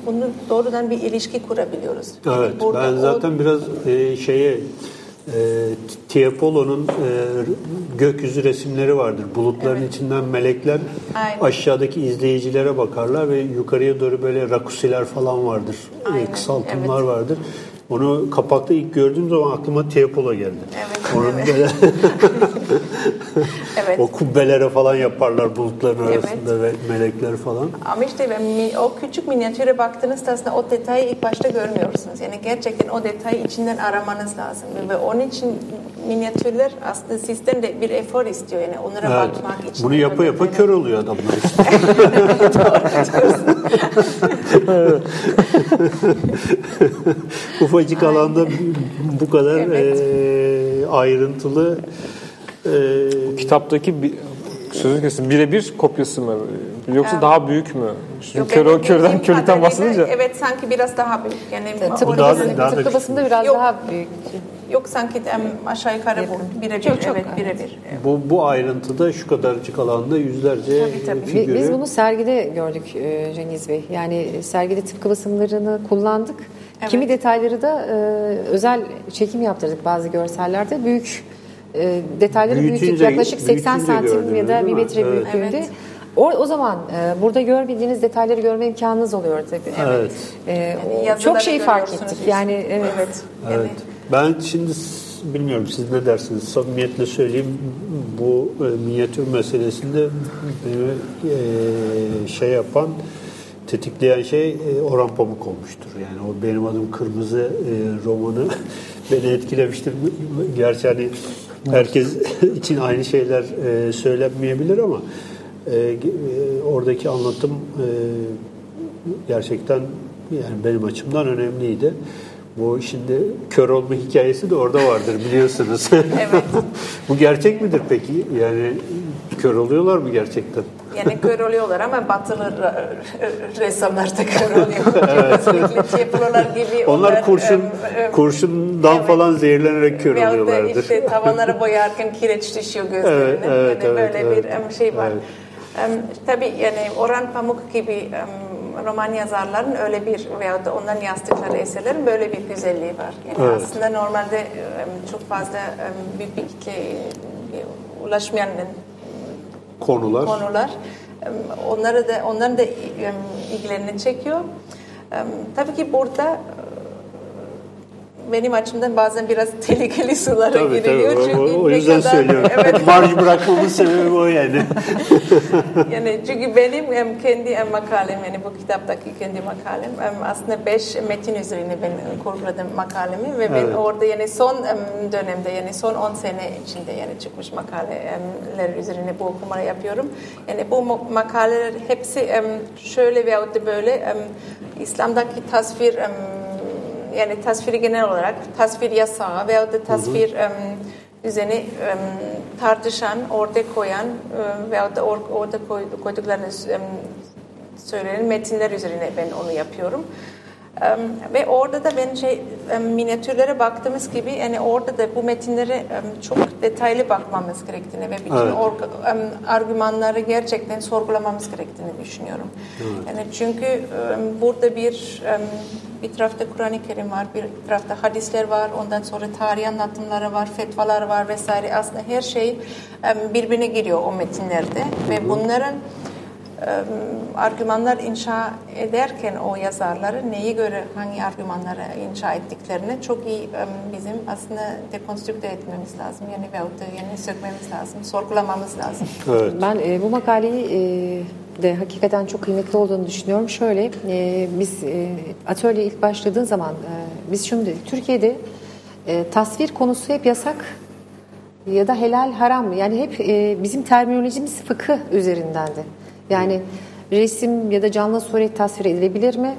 bunu doğrudan bir ilişki kurabiliyoruz. Yani Evet, burada ben o- zaten biraz e, şeye e, Tiepolo'nun e, gökyüzü resimleri vardır. Bulutların içinden melekler Aynen. aşağıdaki izleyicilere bakarlar ve yukarıya doğru böyle rakusiler falan vardır. E, Aynen, kısaltımlar evet. vardır. Onu kapakta ilk gördüğüm zaman aklıma Tiepolo geldi. Evet, Onun evet. böyle Evet. o kubbelere falan yaparlar bulutların Evet. arasında ve melekler falan. Ama işte ben o küçük minyatüre baktığınızda aslında o detayı ilk başta görmüyorsunuz. Yani gerçekten o detayı içinden aramanız lazım. Ve onun için minyatürler aslında sizden de bir efor istiyor. Yani onlara Evet. bakmak için. Bunu yapa yapa kör oluyor adamlar işte. Ufacık alanda bu kadar Evet. eee, ayrıntılı eee, Kitaptaki bir, sözü kesin birebir kopyası mı? Yoksa Evet. daha büyük mü? Şimdi Yok, kör, benim körden körlükten bahsedince. Evet sanki biraz daha büyük. Yani Tıpkı daha- basında, daha da tıpkı basında biraz Yok. daha büyük. Yok sanki em, aşağı yukarı bu. Birebir. Çok, çok, evet evet. birebir. bu, bu ayrıntıda şu kadarcık alanda yüzlerce Tabii, tabii. e, Bi- figürü. Biz bunu sergide gördük e, Cengiz Bey. Yani sergide tıpkı basımlarını kullandık. Evet. Kimi detayları da e, özel çekim yaptırdık bazı görsellerde. Büyük e, detayları Büyütünce- büyüttük. Yaklaşık 80 büyütünce santim ya da değil bir mi? metre Evet. büyüklüğünde. Evet. O, o zaman e, burada görmediğiniz detayları görme imkanınız oluyor tabii. Evet. E, Yani çok şey fark ettik. Yani evet. Evet. Evet. Ben şimdi bilmiyorum siz ne dersiniz samimiyetle söyleyeyim bu e, minyatür meselesinde beni e, şey yapan tetikleyen şey e, Orhan Pamuk olmuştur. Yani o benim adım Kırmızı e, romanı beni etkilemiştir. Gerçi hani herkes için aynı şeyler e, söylenmeyebilir ama oradaki anlatım gerçekten yani benim açımdan önemliydi. Bu şimdi kör olma hikayesi de orada vardır biliyorsunuz. Evet. Bu gerçek midir peki? Yani kör oluyorlar mı gerçekten? Yani kör oluyorlar ama batılı re- ressamlar da kör oluyor. Yapıyorlar gibi. Onlar kurşun em, em, kurşundan evet. falan zehirlenerek kör Veyahut da oluyorlardır. işte tavanları boyarken kireç düşüyor gözlerine. Evet, evet, yani evet, böyle evet. bir şey var. Evet. Em, tabii yani Orhan Pamuk gibi em, roman yazarların öyle bir veyahut da onların yazdıkları eserlerin böyle bir güzelliği var. Yani Evet. aslında normalde em, çok fazla em, büyük bir kitleye ulaşmayan Konular. konular. Em, Onları da onların da ilgilerini çekiyor. Tabii ki burada benim açımdan bazen biraz tehlikeli sulara Tabii giriliyor. tabii. Çünkü O, o yüzden kadar- söylüyorum. Evet. Marj bırakmamın sebebi o yani. yani çünkü benim em, kendi em, makalem yani bu kitaptaki kendi makalem em, aslında beş metin üzerine ben kurguladım makalemi ve ben Evet. orada yani son em, dönemde yani son 10 sene içinde yani çıkmış makaleler üzerine bu okumaları yapıyorum. Yani bu ma- makaleler hepsi şöyle veyahut da böyle İslam'daki tasvir yani tasviri genel olarak tasvir yasağı veyahut da tasvir em, üzerine em, tartışan, orada koyan em, veyahut da or, orada koy, koyduklarını söyleyen metinler üzerine ben onu yapıyorum. Ve orada da ben şey em, minyatürlere baktığımız gibi yani orada da bu metinlere çok detaylı bakmamız gerektiğini ve bütün Evet. orga- argümanları gerçekten sorgulamamız gerektiğini düşünüyorum. Yani çünkü burada bir bir tarafta Kur'an-ı Kerim var, bir tarafta hadisler var, ondan sonra tarih anlatımları var, fetvalar var vesaire. Aslında her şey birbirine giriyor o metinlerde ve bunların argümanlar inşa ederken o yazarları neye göre hangi argümanları inşa ettiklerini çok iyi bizim aslında dekonstrükte etmemiz lazım. Yani veyahut da yani sökmemiz lazım, sorgulamamız lazım. Evet. Ben e, bu makaleyi e, de hakikaten çok kıymetli olduğunu düşünüyorum. Şöyle, e, biz e, atölye ilk başladığı zaman e, biz şunu dedik. Türkiye'de e, tasvir konusu hep yasak ya da helal haram mı? Yani hep e, bizim terminolojimiz fıkıh üzerindendi. Yani resim ya da canlı suret tasvir edilebilir mi?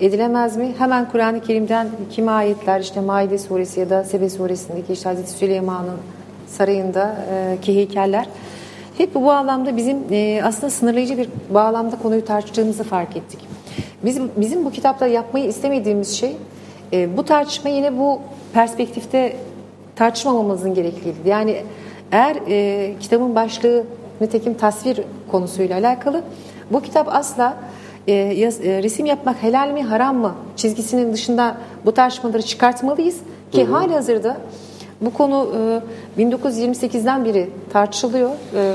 Edilemez mi? Hemen Kur'an-ı Kerim'den kimi ayetler işte Maide suresi ya da Sebe suresindeki işte Hazreti Süleyman'ın sarayında e, ki heykeller hep bu bağlamda bizim e, aslında sınırlayıcı bir bağlamda konuyu tartıştığımızı fark ettik. Bizim bizim bu kitapta yapmayı istemediğimiz şey e, bu tartışma yine bu perspektifte tartışmamamızın gerekliydi. Yani eğer e, kitabın başlığı nitekim tasvir konusuyla alakalı bu kitap asla e, yaz- e, resim yapmak helal mi haram mı çizgisinin dışında bu tartışmaları çıkartmalıyız ki hali hazırda bu konu e, 1928'den beri tartışılıyor. E,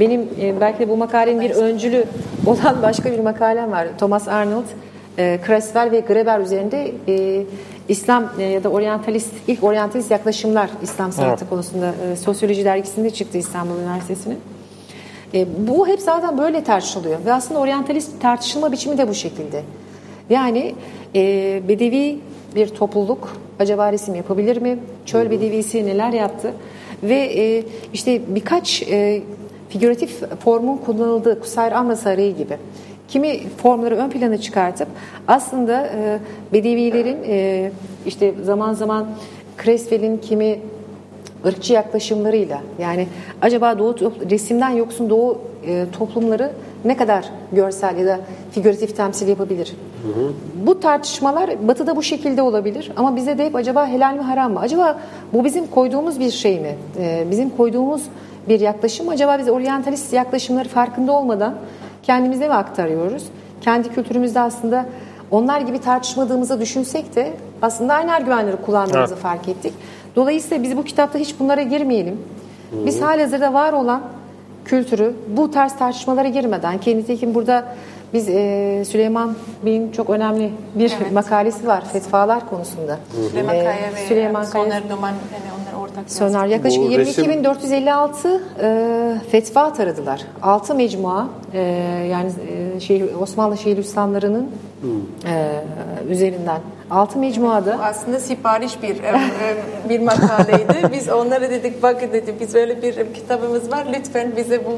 benim e, belki de bu makalenin bir öncülü olan başka bir makalem var. Thomas Arnold, e, Creswell ve Greber üzerinde e, İslam e, ya da oryantalist, ilk oryantalist yaklaşımlar İslam sanatı konusunda e, Sosyoloji dergisinde çıktı İstanbul Üniversitesi'nin. E, bu hep zaten böyle tartışılıyor ve aslında oryantalist tartışılma biçimi de bu şekilde. Yani e, bedevi bir topluluk acaba resim yapabilir mi? Çöl bedevisi neler yaptı? Ve e, işte birkaç e, figüratif formun kullanıldığı Kusayr Amra Sarayı gibi kimi formları ön plana çıkartıp aslında e, bedevilerin e, işte zaman zaman Creswell'in kimi ırkçı yaklaşımlarıyla yani acaba doğu resimden yoksun doğu e, toplumları ne kadar görsel ya da figüratif temsil yapabilir? Bu tartışmalar batıda bu şekilde olabilir ama bize de hep acaba helal mi haram mı? Acaba bu bizim koyduğumuz bir şey mi? E, bizim koyduğumuz bir yaklaşım acaba biz oryantalist yaklaşımları farkında olmadan kendimize mi aktarıyoruz? Kendi kültürümüzde aslında onlar gibi tartışmadığımızı düşünsek de aslında aynı argümanları kullandığımızı Evet. fark ettik. Dolayısıyla biz bu kitapta hiç bunlara girmeyelim. Biz halihazırda var olan kültürü bu tarz tartışmalara girmeden ki nitekim burada biz e, Süleyman Bey'in çok önemli bir Evet. makalesi var fetvalar konusunda. Süleyman E, Kaya ve Süleyman Kaya Soner Duman yani onlar ortak. Sonar yaklaşık Bu resim- 22.456 e, fetva taradılar. 6 mecmua e, yani e, şey, Osmanlı Şeyhülislamlarının e, üzerinden 6 mecmuada Bu aslında sipariş bir bir makaleydi. Biz onlara dedik bakın dedi biz böyle bir kitabımız var lütfen bize bu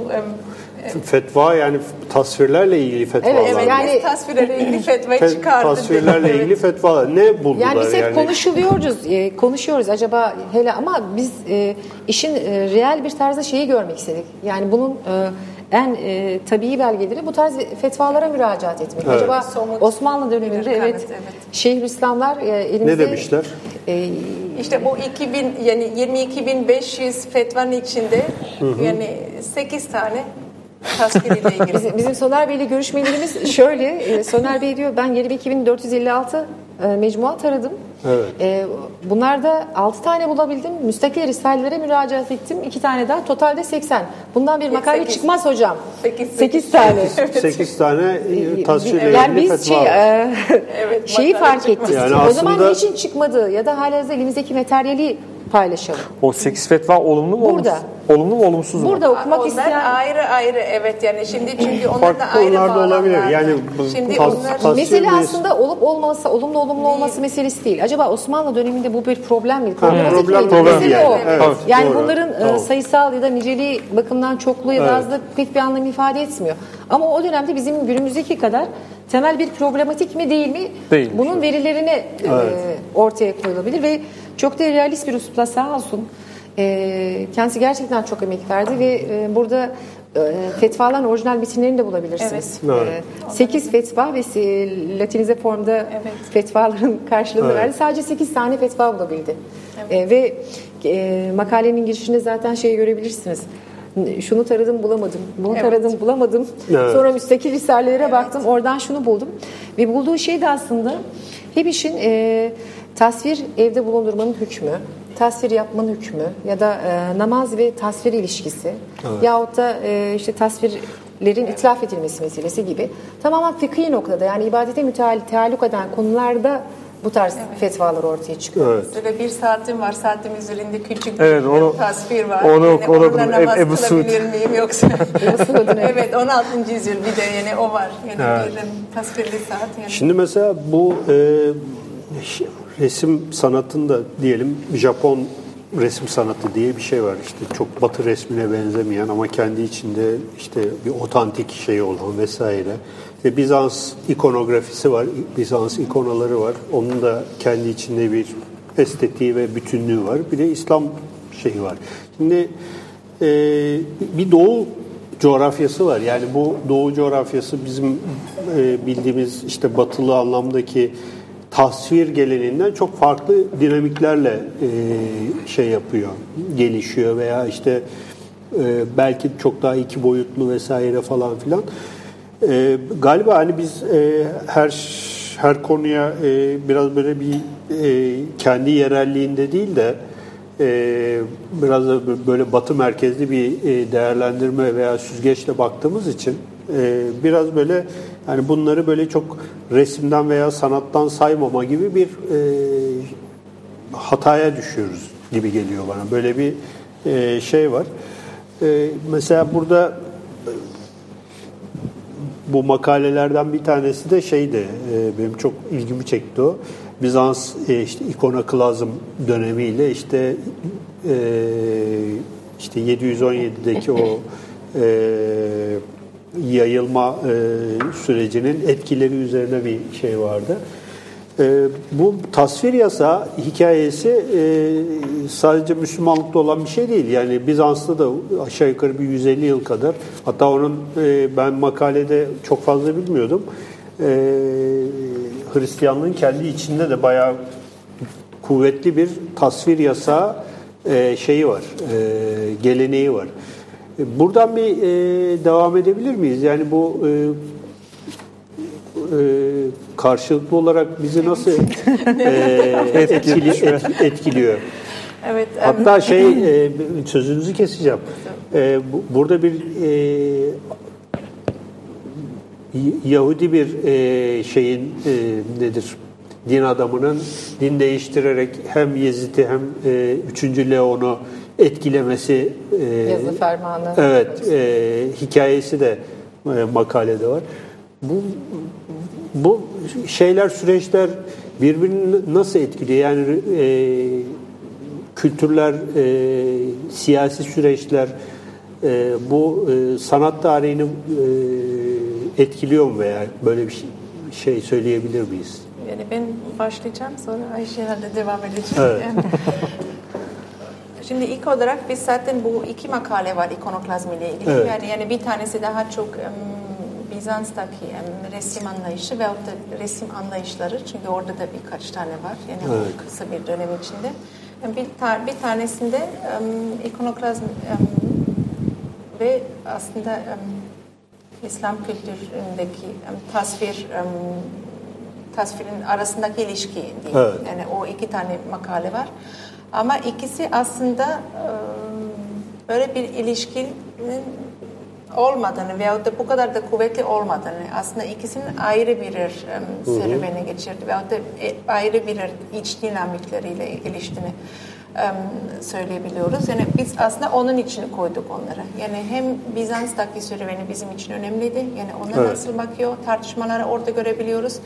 Fetva yani tasvirlerle ilgili fetvalar. Evet, evet, yani- tasvirlerle ilgili fetvayı Fe- çıkardık. tasvirlerle Evet. ilgili fetvalar ne buldular Yani biz hep yani? konuşuluyoruz, e, konuşuyoruz acaba hele ama biz e, işin e, reel bir tarzda şeyi görmek istedik. Yani bunun e, en e, tabii belgeleri bu tarz fetvalara müracaat etmek. Evet. Acaba Somut Osmanlı döneminde kanıt, evet, evet. Şeyhülislamlar e, elimizde Ne demişler? e, İşte bu 2000 yani 22.500 fetvanın içinde yani 8 tane. Bizim, bizim Soner Bey ile görüşmelerimiz şöyle. e, Soner Bey diyor ben 22.456 e, mecmuat aradım. Evet. E, bunlarda 6 tane bulabildim. Müstakil risalelere müracaat ettim. 2 tane daha. Totalde 80. Bundan bir makale Sekiz. çıkmaz hocam. Sekiz, 8 tane. 8 tane e, tasvirle yani ilgili biz fetva şey, e, Evet, şeyi fark ettik. Yani o zaman niçin çıkmadı ya da hala elimizdeki materyali paylaşalım. O 8 fetva olumlu mu Burada. olumsuz? Olumlu mu olumsuz mu? Burada okumak onlar isteyen ayrı ayrı evet yani şimdi çünkü onlar Farklı da ayrı konularda olabilir. bağlamlar. Yani şimdi tas- onlar Mesele aslında olup olmaması, olumlu olumlu olması meselesi değil. Acaba Osmanlı döneminde bu bir problem miydi? Problematik problem miydi? problem Mesele yani. o. Evet, yani doğru. bunların e, Tamam. sayısal ya da niceliği bakımından çokluğu ya da Evet. azlığı pek bir anlam ifade etmiyor. Ama o dönemde bizim günümüzdeki kadar temel bir problematik mi değil mi? Değilmiş. Bunun verilerine e, Evet. ortaya koyulabilir ve çok da realist bir üslupla sağ olsun. E, kendisi gerçekten çok emek verdi ve e, burada e, fetvaların orijinal metinlerini de bulabilirsiniz. Evet. Evet. 8 fetva ve latinize formda Evet. fetvaların karşılığını Evet. verdi. Sadece 8 tane fetva bulabildi. E, ve e, makalenin girişinde zaten şeyi görebilirsiniz. Şunu taradım bulamadım, bunu Evet. taradım bulamadım. Evet. Sonra müstakil risalelere baktım, oradan şunu buldum. Ve bulduğu şey de aslında hep işin e, tasvir evde bulundurmanın hükmü, tasvir yapmanın hükmü ya da e, namaz ve tasvir ilişkisi yahut da e, işte tasvirlerin itlaf edilmesi meselesi gibi tamamen fıkhi noktada yani ibadete müteal, tealluk eden konularda bu tarz fetvalar ortaya çıkıyor. Evet. Mesela bir saatim var. Saatim üzerinde küçük Evet, bir onu- tasvir var. onu- yani onu onunla namaz Ebu Suud. kılabilir miyim yoksa? Evet. evet 16. yüzyıl bir de yani o var. Yani Evet. bir tasvirli saat. Yani. Şimdi mesela bu e, resim sanatında diyelim Japon resim sanatı diye bir şey var. İşte çok batı resmine benzemeyen ama kendi içinde işte bir otantik şey olan vesaire. İşte Bizans ikonografisi var, Bizans ikonaları var. Onun da kendi içinde bir estetiği ve bütünlüğü var. Bir de İslam şeyi var. Şimdi e, bir doğu coğrafyası var. Yani bu doğu coğrafyası bizim e, bildiğimiz işte batılı anlamdaki tasvir geleneğinden çok farklı dinamiklerle e, şey yapıyor, gelişiyor veya işte e, belki çok daha iki boyutlu vesaire falan filan. E, galiba hani biz e, her her konuya e, biraz böyle bir e, kendi yerelliğinde değil de e, biraz da böyle batı merkezli bir e, değerlendirme veya süzgeçle baktığımız için e, biraz böyle yani bunları böyle çok resimden veya sanattan saymama gibi bir e, hataya düşüyoruz gibi geliyor bana. Böyle bir e, şey var. E, mesela burada bu makalelerden bir tanesi de şeydi, e, benim çok ilgimi çekti o. Bizans e, işte ikonoklazm dönemiyle işte e, işte 717'deki o e, yayılma e, sürecinin etkileri üzerine bir şey vardı. E, bu tasvir yasa hikayesi e, sadece Müslümanlıkta olan bir şey değil. Yani Bizans'ta da aşağı yukarı bir 150 yıl kadar. Hatta onun e, ben makalede çok fazla bilmiyordum. E, Hristiyanlığın kendi içinde de bayağı kuvvetli bir tasvir yasa e, şeyi var, e, geleneği var. E, Buradan bir e, devam edebilir miyiz? Yani bu e, karşılıklı olarak bizi nasıl e, etkili, et- etkiliyor? Evet. Hatta şey e, sözünüzü keseceğim. E, bu- burada bir e, Yahudi bir e, şeyin e, nedir? Din adamının din değiştirerek hem Yezid'i hem e, 3. Leon'u etkilemesi e, Yazı fermanı. Evet, e, hikayesi de e, makalede var. Bu bu şeyler, süreçler birbirini nasıl etkiliyor? Yani e, kültürler, e, siyasi süreçler e, bu e, sanat tarihini e, etkiliyor mu veya böyle bir şey, şey söyleyebilir miyiz? Yani ben başlayacağım sonra Ayşe herhalde devam edeceğim. Evet. Yani- Şimdi ilk olarak biz zaten bu iki makale var ikonoklazm ile ilgili. Evet. Yani, yani bir tanesi daha çok Bizans'taki em, resim anlayışı veyahut da resim anlayışları. Çünkü orada da birkaç tane var. Yani Evet. kısa bir dönem içinde. Bir, ta- bir tanesinde em, ikonoklazm em, ve aslında em, İslam kültüründeki em, tasvir em, tasvirin arasındaki ilişki değil. Evet. Yani o iki tane makale var. Ama ikisi aslında e, böyle bir ilişkinin olmadığını veyahut da bu kadar da kuvvetli olmadığını aslında ikisinin ayrı birer um, serüvene geçirdi veyahut da e, ayrı birer iç dinamikleriyle geliştiğini um, söyleyebiliyoruz. Yani biz aslında onun için koyduk onları. Yani hem Bizans'taki serüveni bizim için önemliydi. Yani ona Evet. nasıl bakıyor tartışmaları orada görebiliyoruz.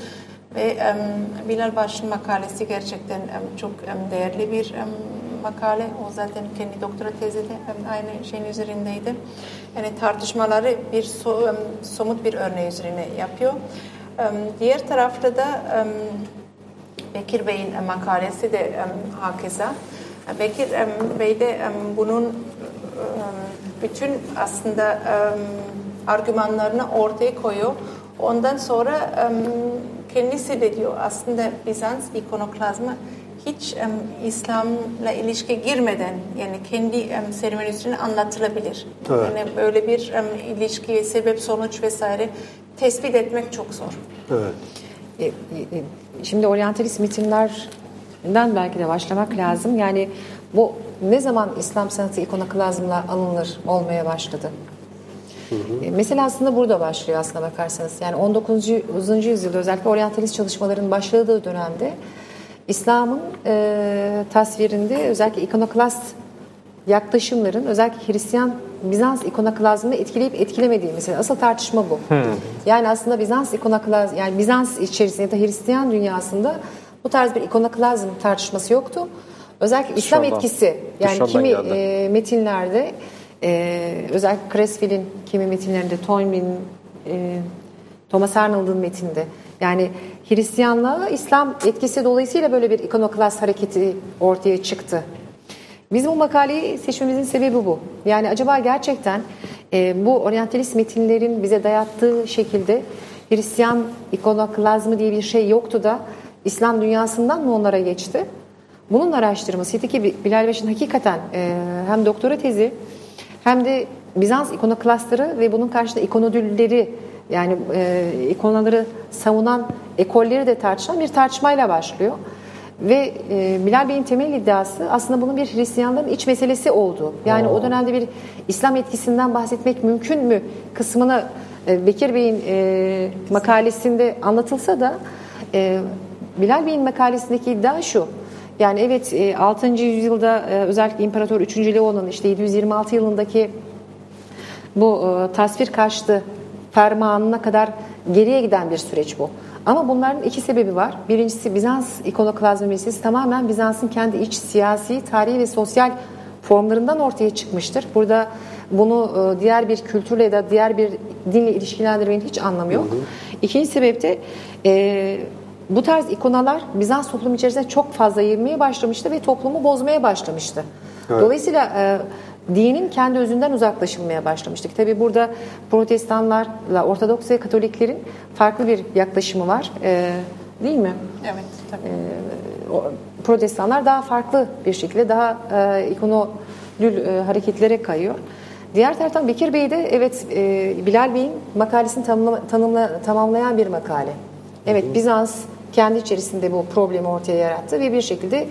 Ve um, Bilal Baş'ın makalesi gerçekten um, çok um, değerli bir um, makale. O zaten kendi doktora tezi de aynı şeyin üzerindeydi. Yani tartışmaları bir so- somut bir örneği üzerine yapıyor. Diğer tarafta da Bekir Bey'in makalesi de hakeza. Bekir Bey de bunun bütün aslında argümanlarını ortaya koyuyor. Ondan sonra kendisi de diyor aslında Bizans ikonoklazmı hiç um, İslam'la ilişki girmeden yani kendi um, serüveni anlatılabilir. Evet. Yani böyle bir um, ilişki, sebep, sonuç vesaire tespit etmek çok zor. Evet. E, e, Şimdi oryantalist metinlerden belki de başlamak lazım. Yani bu ne zaman İslam sanatı ikonoklazmla alınır olmaya başladı? E, Mesela aslında burada başlıyor aslına bakarsanız. Yani 19. yüzyılda özellikle oryantalist çalışmaların başladığı dönemde İslam'ın e, tasvirinde özellikle ikonoklast yaklaşımların özellikle Hristiyan Bizans ikonoklazmını etkileyip etkilemediği mesela asıl tartışma bu. Yani aslında Bizans ikonoklaz yani Bizans içerisinde ya da Hristiyan dünyasında bu tarz bir ikonoklazm tartışması yoktu. Özellikle İslam Dışarıdan- etkisi yani dışarıdan kimi geldi. e, metinlerde e, özellikle Creswell'in kimi metinlerinde Toynbee'nin e, Thomas Arnold'un metinde yani Hristiyanlığa İslam etkisi dolayısıyla böyle bir ikonoklast hareketi ortaya çıktı. Biz bu makaleyi seçmemizin sebebi bu. Yani acaba gerçekten e, bu oryantalist metinlerin bize dayattığı şekilde Hristiyan ikonoklazmı diye bir şey yoktu da İslam dünyasından mı onlara geçti? Bunun araştırmasıydı ki Bilal Beş'in hakikaten e, hem doktora tezi hem de Bizans ikonoklastları ve bunun karşısında ikonodülleri yani e, ikonaları savunan ekolleri de tartışan bir tartışmayla başlıyor. Ve e, Bilal Bey'in temel iddiası aslında bunun bir Hristiyanların iç meselesi olduğu. Yani o dönemde bir İslam etkisinden bahsetmek mümkün mü kısmını e, Bekir Bey'in e, makalesinde anlatılsa da e, Bilal Bey'in makalesindeki iddia şu. Yani evet e, 6. yüzyılda e, özellikle İmparator 3. Leon'un işte 726 yılındaki bu e, tasvir karşıtı fermanına kadar geriye giden bir süreç bu. Ama bunların iki sebebi var. Birincisi Bizans ikonoklazmi meselesi tamamen Bizans'ın kendi iç siyasi, tarihi ve sosyal formlarından ortaya çıkmıştır. Burada bunu e, diğer bir kültürle ya da diğer bir dinle ilişkilendirmenin hiç anlamı yok. İkinci sebep de e, bu tarz ikonalar Bizans toplumu içerisinde çok fazla yayılmaya başlamıştı ve toplumu bozmaya başlamıştı. Evet. Dolayısıyla e, dinin kendi özünden uzaklaşılmaya başlamıştık. Tabii burada protestanlarla Ortodoks ve Katoliklerin farklı bir yaklaşımı var. E, değil mi? Evet, tabii. O- protestanlar daha farklı bir şekilde daha e, ikonodül e, hareketlere kayıyor. Diğer taraftan Bekir Bey de evet e, Bilal Bey'in makalesini tanımla, tanımla, tamamlayan bir makale. Evet Bizans kendi içerisinde bu problemi ortaya yarattı ve bir şekilde e,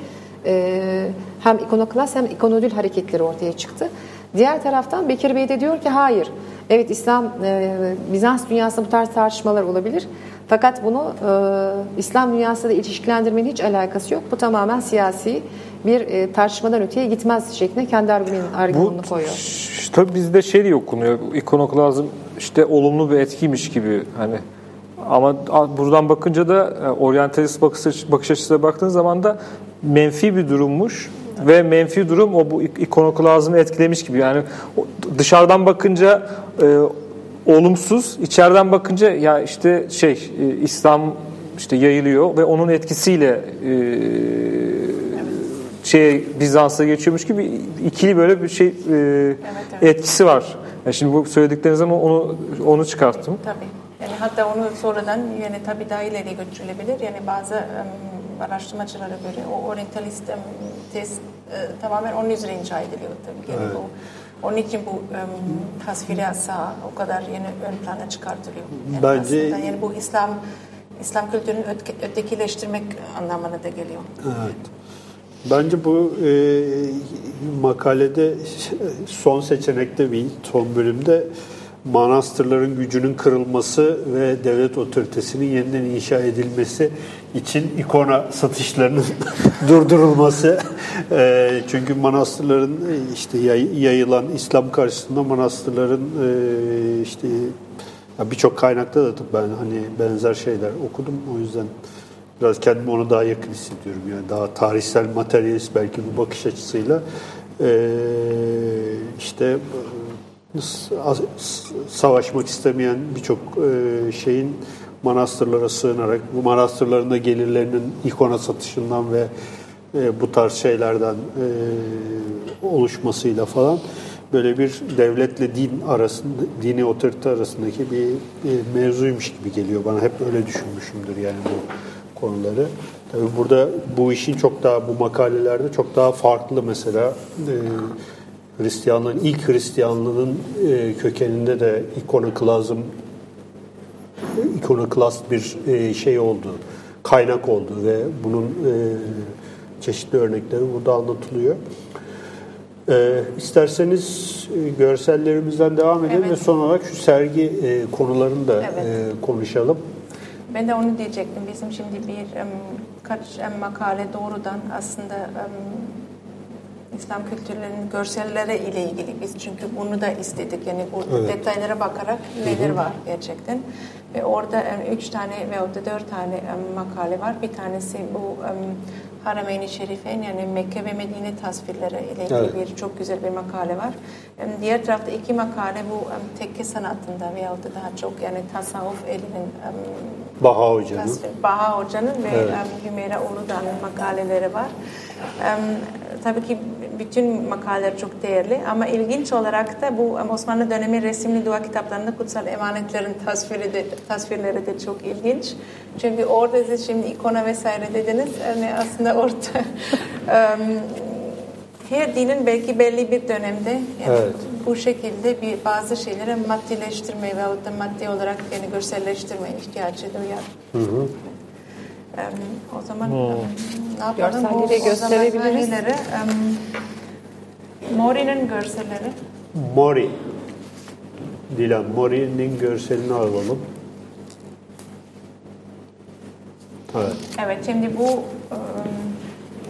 hem ikonoklast hem ikonodül hareketleri ortaya çıktı. Diğer taraftan Bekir Bey de diyor ki hayır. Evet İslam e, Bizans dünyasında bu tarz tartışmalar olabilir. Fakat bunu e, İslam dünyasıyla ilişkilendirmenin hiç alakası yok. Bu tamamen siyasi bir e, tartışmadan öteye gitmez şeklinde kendi argümanını, koyuyor. Tabii bizde şey okunuyor. İkonoklazm işte olumlu bir etkiymiş gibi hani ama buradan bakınca da oryantalist bakış, bakış açısına baktığın zaman da menfi bir durummuş ve menfi durum o bu ik- ikonoklazmı etkilemiş gibi. Yani dışarıdan bakınca e, olumsuz, içeriden bakınca ya işte şey e, İslam işte yayılıyor ve onun etkisiyle e, şey Bizans'a geçiyormuş gibi ikili böyle bir şey e, evet. etkisi var. Yani şimdi bu söylediklerinizden onu onu çıkarttım. Tabii. Yani hatta onu sonradan yani tabii daha ileri götürülebilir. Yani bazı araştırmacılara göre o orientalist tez e, tamamen onun üzerine inşa ediliyor tabii. Yani bu, onun için bu em, tasviri sağ o kadar yeni ön plana çıkartılıyor. Yani Bence- aslında yani bu İslam İslam kültürünü öte, ötekileştirmek anlamına da geliyor. Evet. Bence bu e, makalede son seçenekte bir son bölümde manastırların gücünün kırılması ve devlet otoritesinin yeniden inşa edilmesi için ikona satışlarının durdurulması. E, çünkü manastırların e, işte yayılan İslam karşısında manastırların e, işte birçok kaynakta da ben hani benzer şeyler okudum. O yüzden biraz kendimi ona daha yakın hissediyorum. Yani daha tarihsel, materyalist belki bu bakış açısıyla e, işte savaşmak istemeyen birçok e, şeyin manastırlara sığınarak bu manastırların da gelirlerinin ikona satışından ve e, bu tarz şeylerden e, oluşmasıyla falan böyle bir devletle din arasında dini otorite arasındaki bir, bir mevzuymuş gibi geliyor bana hep öyle düşünmüşümdür yani bu konuları. Tabii burada bu işin çok daha bu makalelerde çok daha farklı mesela e, Hristiyanlığın ilk Hristiyanlığın e, kökeninde de ikonoklazm ikonoklast bir e, şey oldu, kaynak oldu ve bunun e, çeşitli örnekleri burada anlatılıyor. E, isterseniz e, görsellerimizden devam edelim evet. ve son olarak şu sergi e, konularını da evet. e, konuşalım. Ben de onu diyecektim. Bizim şimdi bir um, kaç um, makale doğrudan aslında um, İslam kültürlerinin görselleri ile ilgili biz çünkü bunu da istedik yani bu evet. detaylara bakarak neler var gerçekten ve orada üç tane ve orada dört tane makale var bir tanesi bu Harameyn-i Şerifeyn yani Mekke ve Medine tasvirleri ile ilgili evet. bir çok güzel bir makale var. Diğer tarafta iki makale bu tekke sanatında veya da daha çok yani tasavvuf elinin Baha Hoca'nın tasvir, Baha Hoca'nın ve evet. Hümeyra Uludağ'ın makaleleri var. Tabii ki bütün makaleler çok değerli ama ilginç olarak da bu Osmanlı dönemi resimli dua kitaplarında kutsal emanetlerin tasviri de, tasvirleri de çok ilginç. Çünkü orada siz şimdi ikona vesaire dediniz. Yani aslında orada her dinin belki belli bir dönemde yani evet. bu şekilde bir bazı şeyleri maddileştirme ve da maddi olarak yani görselleştirme ihtiyacı duyar. Hı hı. O zaman hmm. um, ne yapalım? Görselleri gösterebiliriz. Um, Mori'nin görselleri. Mori. Dilan, Mori'nin görselini alalım. Evet. Evet, şimdi bu um,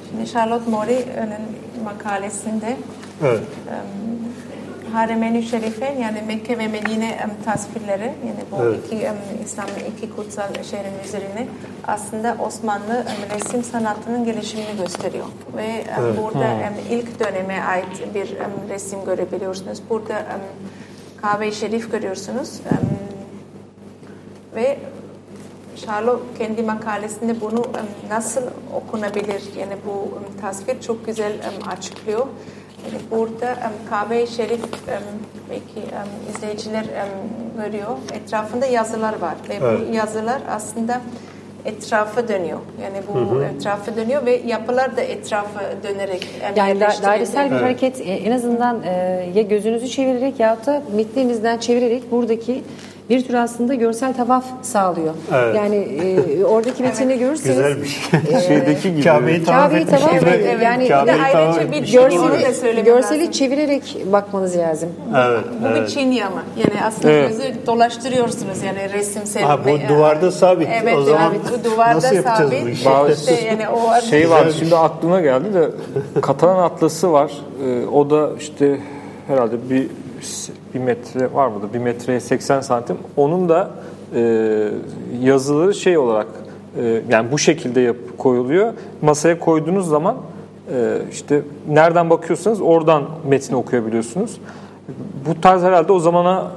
şimdi Charlotte Mori'nin makalesinde evet. Um, Harem-i Şerife yani Mekke ve Medine tasvirleri yani bu evet. iki İslam'ın iki kutsal şehrin üzerine aslında Osmanlı resim sanatının gelişimini gösteriyor ve evet. burada um, ilk döneme ait bir resim görebiliyorsunuz. Burada Kabe-i Şerif görüyorsunuz ve Charlo kendi makalesinde bunu nasıl okunabilir yani bu tasvir çok güzel açıklıyor. Yani burada um, Kabe-i Şerif um, belki um, izleyiciler um, görüyor. Etrafında yazılar var ve evet. bu yazılar aslında etrafa dönüyor. Yani bu hı hı. etrafa dönüyor ve yapılar da etrafa dönerek yani da, dairesel bir evet. hareket en azından e, ya gözünüzü çevirerek ya da metninizden çevirerek buradaki bir tür aslında görsel tavaf sağlıyor. Evet. Yani e, oradaki metini evet. görürseniz güzelmiş. E, Şeydeki gibi. Kabe'yi tavaf, Kabe'yi tavaf etmiş gibi. Evet. Yani Kabe'yi ayrıca bir görseli, görseli lazım. çevirerek bakmanız lazım. Evet. Bu evet. bir Çin ama. Yani aslında evet. gözü dolaştırıyorsunuz yani resim sevme. Ha, bu duvarda sabit. Evet, o zaman evet, bu duvarda nasıl yapacağız sabit. bu işi? İşte yani o şey var şimdi aklıma geldi de Katalan Atlası var. Ee, o da işte herhalde bir bir metre var burada bir metreye 80 santim onun da e, yazıları şey olarak e, yani bu şekilde yap, koyuluyor masaya koyduğunuz zaman e, işte nereden bakıyorsanız oradan metni okuyabiliyorsunuz bu tarz herhalde o zamana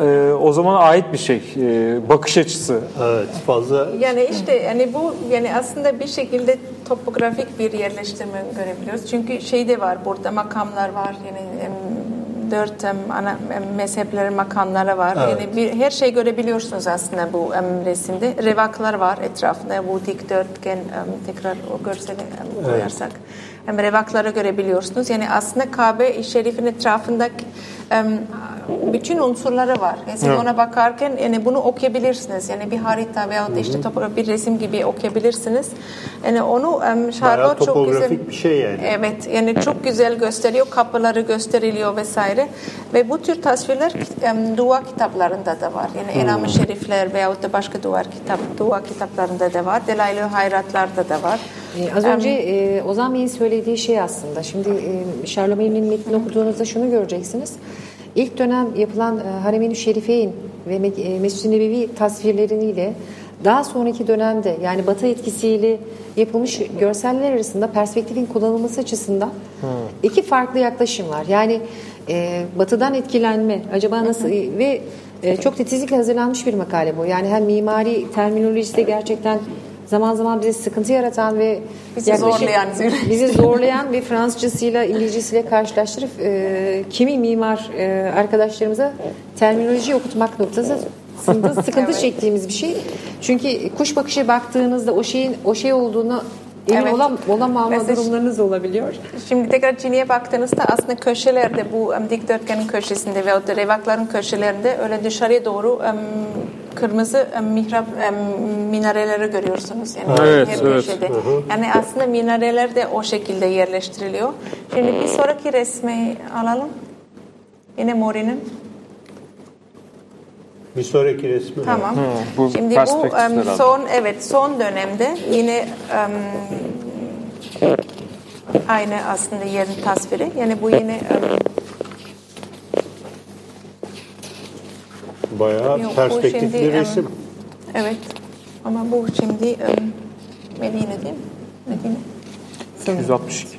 e, o zamana ait bir şey e, bakış açısı. Evet fazla. Yani işte yani bu yani aslında bir şekilde topografik bir yerleştirme görebiliyoruz. Çünkü şey de var burada makamlar var yani dört um, ana mezheplerin makamları var. Evet. Yani bir, her şey görebiliyorsunuz aslında bu um, resimde. Revaklar var etrafında. Bu dikdörtgen um, tekrar o görseli um, koyarsak. Evet. Um, revakları görebiliyorsunuz. Yani aslında Kabe-i Şerif'in etrafındaki um, bütün unsurları var. Yani siz ona bakarken yani bunu okuyabilirsiniz. Yani bir harita veya da işte topo- bir resim gibi okuyabilirsiniz. Yani onu Bayağı Charlotte çok güzel. bir şey yani. Evet yani çok güzel gösteriyor. Kapıları gösteriliyor vesaire. Ve bu tür tasvirler em, dua kitaplarında da var. Yani Enam-ı Şerifler veyahut da başka dua, kitap, dua kitaplarında da var. Delail-i Hayratlar'da da var. Ee, Az önce e, Ozan Bey'in söylediği şey aslında. Şimdi e, Charlemagne'in metnini okuduğunuzda şunu göreceksiniz. İlk dönem yapılan e, Harem-i Şerifeyn ve e, Mescid-i Nebevi tasvirleriyle daha sonraki dönemde yani Batı etkisiyle yapılmış görseller arasında perspektifin kullanılması açısından iki farklı yaklaşım var. Yani e, Batı'dan etkilenme acaba nasıl ve e, çok titizlikle hazırlanmış bir makale bu. Yani hem mimari terminolojide gerçekten zaman zaman bize sıkıntı yaratan ve Bizi yaklaşık- zorlayan. bizi zorlayan ve Fransızcasıyla İngilizcesiyle karşılaştırıp e, kimi mimar e, arkadaşlarımıza terminoloji okutmak noktasında sıkıntı Evet. çektiğimiz bir şey. Çünkü kuş bakışı baktığınızda o şeyin o şey olduğunu emin Evet. olam, olamama Mesela- durumlarınız olabiliyor. Şimdi tekrar Çin'e baktığınızda aslında köşelerde bu em, dikdörtgenin köşesinde veyahut da revakların köşelerinde öyle dışarıya doğru em, kırmızı em, mihrap em, minareleri görüyorsunuz. Yani Evet, her evet. köşede. Yani aslında minareler de o şekilde yerleştiriliyor. Şimdi bir sonraki resmi alalım. Yine Mori'nin. Bir sonraki resmi. Tamam. bu Şimdi bu abi. son evet son dönemde yine em, aynı aslında yerin tasviri. Yani bu yine em, Bayağı Yok, perspektifli şimdi, resim. Evet. Ama bu şimdi em, Medine değil mi? Medine. 262.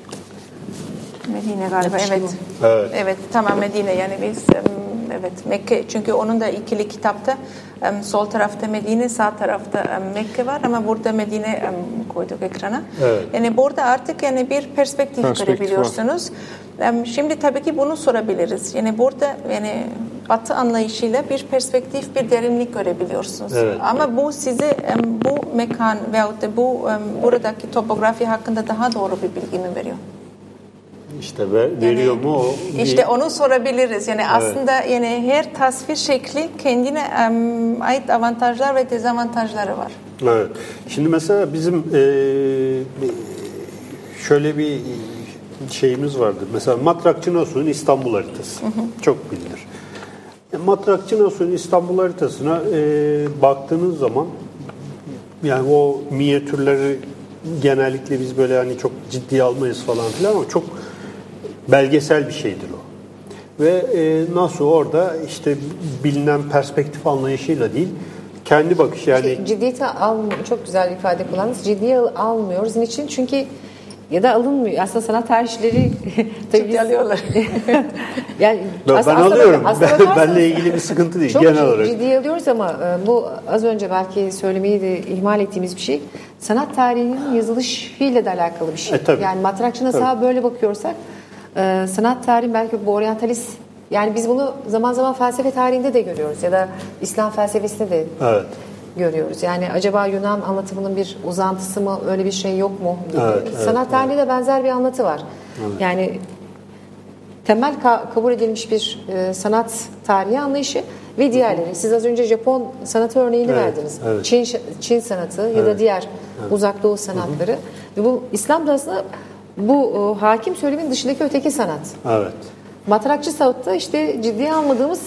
Medine galiba evet. Evet. Evet tamam Medine yani biz em, evet Mekke çünkü onun da ikili kitapta em, sol tarafta Medine sağ tarafta Mekke var ama burada Medine koyduk ekrana. Evet. Yani burada artık yani bir perspektif, Perspektif görebiliyorsunuz. Em, Şimdi tabii ki bunu sorabiliriz. Yani burada yani Batı anlayışıyla bir perspektif, bir derinlik görebiliyorsunuz. Evet. Ama bu size em, bu mekan veyahut da bu buradaki topografi hakkında daha doğru bir bilgi mi veriyor? İşte ve, veriyor mu o? bir- İşte onu sorabiliriz. Yani aslında yani her tasvir şekli kendine ait avantajlar ve dezavantajları var. Evet. Şimdi mesela bizim bir- şöyle bir şeyimiz vardır. Mesela Matrakçı Nasuh'un İstanbul haritası. Çok bilinir. E, Matrakçı Nasuh'un İstanbul haritasına eee, baktığınız zaman yani o minyatürleri genellikle biz böyle hani çok ciddiye almayız falan filan ama çok belgesel bir şeydir o. Ve e, Nasuh orada işte bilinen perspektif anlayışıyla değil, kendi bakış yani Ciddiyete al çok güzel ifade kullandınız. Ciddiye al- almıyoruz. Niçin? Çünkü ya da alınmıyor. Aslında sanat tarihçileri tabii Ciddiye alıyorlar. yani Ben, aslında- ben alıyorum. aslında Ben- bakarsanız benle ilgili bir sıkıntı değil. Çok genel ciddi- olarak. ciddiye alıyoruz ama e, bu az önce belki söylemeyi de ihmal ettiğimiz bir şey. Sanat tarihinin yazılışıyla da alakalı bir şey. E, tabii. Yani matrakçı sağa böyle bakıyorsak e, sanat tarihi belki bu oryantalist yani biz bunu zaman zaman felsefe tarihinde de görüyoruz ya da İslam felsefesinde de Evet. Görüyoruz. Yani acaba Yunan anlatımının bir uzantısı mı öyle bir şey yok mu? gibi. Evet, evet, Sanat tarihinde de benzer bir anlatı var. Yani temel ka- kabul edilmiş bir e, sanat tarihi anlayışı ve diğerleri. Siz az önce Japon sanatı örneğini Evet, verdiniz. evet. Çin Çin sanatı ya da diğer uzak doğu sanatları. Ve bu İslam da aslında bu e, hakim söylemin dışındaki öteki sanat. Evet. Matrakçı sanatta işte ciddiye almadığımız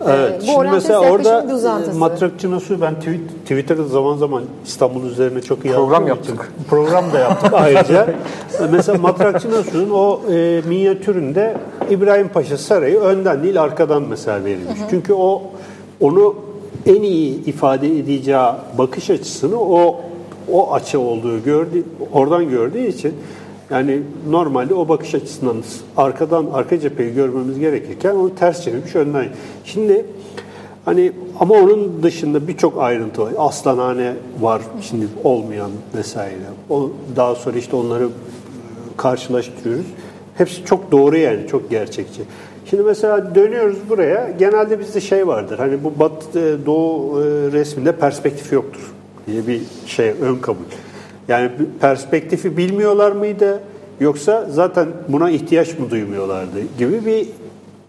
e, Evet. bu Şimdi mesela orada uzantısı. e, Matrakçı Nasuh ben tweet, Twitter'da zaman zaman İstanbul üzerine çok iyi Program yazdığım için- yaptık. Program da yaptık ayrıca. E, mesela Matrakçı Nasuh'un o e, minyatüründe İbrahim Paşa Sarayı önden değil arkadan mesela verilmiş. Çünkü o onu en iyi ifade edeceği bakış açısını o o açı olduğu gördü oradan gördüğü için yani normalde o bakış açısından arkadan arka cepheyi görmemiz gerekirken onu ters çevirmiş önden. Şimdi hani ama onun dışında birçok ayrıntı var. Aslanhane var şimdi olmayan vesaire. O daha sonra işte onları e, karşılaştırıyoruz. Hepsi çok doğru yani çok gerçekçi. Şimdi mesela dönüyoruz buraya. Genelde bizde şey vardır. Hani bu Batı e, Doğu e, resminde perspektif yoktur diye bir şey ön kabul. Yani perspektifi bilmiyorlar mıydı yoksa zaten buna ihtiyaç mı duymuyorlardı gibi bir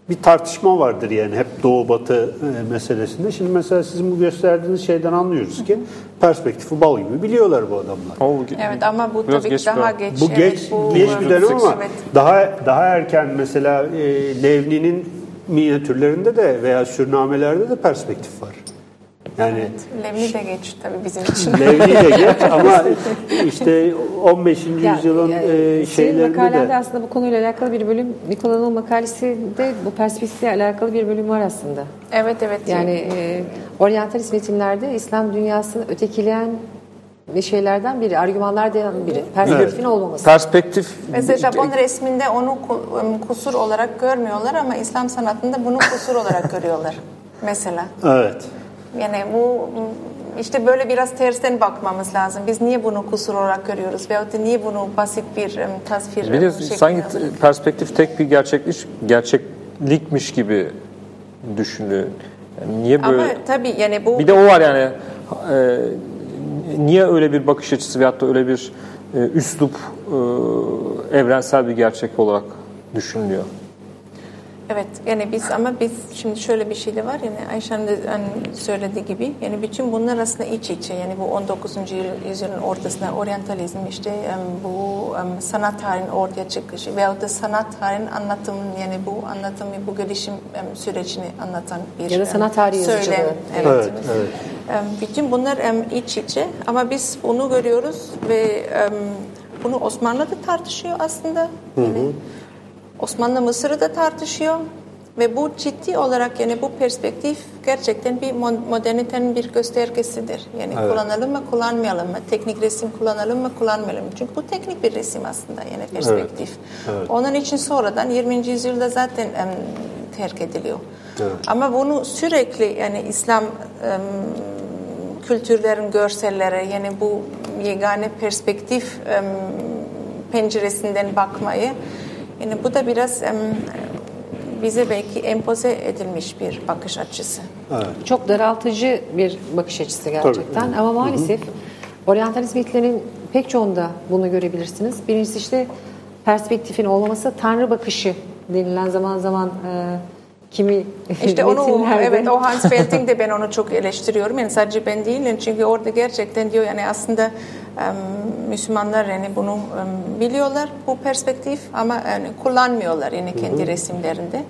bir tartışma vardır yani hep doğu batı e, meselesinde. Şimdi mesela sizin bu gösterdiğiniz şeyden anlıyoruz ki perspektifi bal gibi biliyorlar bu adamlar. Evet ama bu Biraz tabii geç daha bir- geç. Bu evet, geç bu- geç bir dönem ama Evet. daha daha erken mesela e, Levni'nin minyatürlerinde de veya sürnamelerde de perspektif var. Yani Levni de geç tabii bizim için. Levni de geç ama işte 15. Ya, yüzyılın e, senin şeylerinde makalende de aslında bu konuyla alakalı bir bölüm, Nikola'nın makalesinde bu perspektifle alakalı bir bölüm var aslında. evet evet. Yani e, oryantalist metinlerde İslam dünyasını ötekileyen bir şeylerden biri, argümanlardan biri. Perspektifin olmaması. perspektif Mesela Japon resminde onu ku- kusur olarak görmüyorlar ama İslam sanatında bunu kusur olarak görüyorlar. Mesela. evet. Yani bu işte böyle biraz tersten bakmamız lazım. Biz niye bunu kusur olarak görüyoruz veyahut da niye bunu basit bir tasvir Bir de sanki alıyoruz? perspektif tek bir gerçeklik gerçeklikmiş gibi düşünülüyor. Yani niye böyle? Ama tabii yani bu Bir de o var yani e, niye öyle bir bakış açısı veyahut da öyle bir e, üslup e, evrensel bir gerçek olarak düşünülüyor. Evet yani biz ama biz şimdi şöyle bir şey de var yani Ayşe'nin de hani söylediği gibi yani bütün bunlar aslında iç içe yani bu 19. yıl- yüzyılın ortasında oryantalizm işte bu sanat tarihinin ortaya çıkışı veyahut da sanat tarihinin anlatımın yani bu anlatımı bu gelişim sürecini anlatan bir Ya da sanat tarihi em, söylem. Evet. Evet, evet. Bütün bunlar iç içe ama biz bunu görüyoruz ve bunu Osmanlı da tartışıyor aslında. Yani Osmanlı Mısır'ı da tartışıyor ve bu ciddi olarak yani bu perspektif gerçekten bir mo- modernitenin bir göstergesidir. Yani kullanalım mı kullanmayalım mı? Teknik resim kullanalım mı kullanmayalım mı? Çünkü bu teknik bir resim aslında yani perspektif. Onun için sonradan 20. yüzyılda zaten em, terk ediliyor. Ama bunu sürekli yani İslam em, kültürlerin görselleri yani bu yegane perspektif em, penceresinden bakmayı yani bu da biraz bize belki empoze edilmiş bir bakış açısı. Çok daraltıcı bir bakış açısı gerçekten. Ama maalesef oryantalist mitlerin pek çoğunda bunu görebilirsiniz. Birincisi işte perspektifin olmaması tanrı bakışı denilen zaman zaman e, kimi İşte onu evet o Hans Felting de ben onu çok eleştiriyorum. Yani sadece ben değil yani çünkü orada gerçekten diyor yani aslında Müslümanlar yani bunu biliyorlar bu perspektif ama yani kullanmıyorlar yani kendi resimlerinde.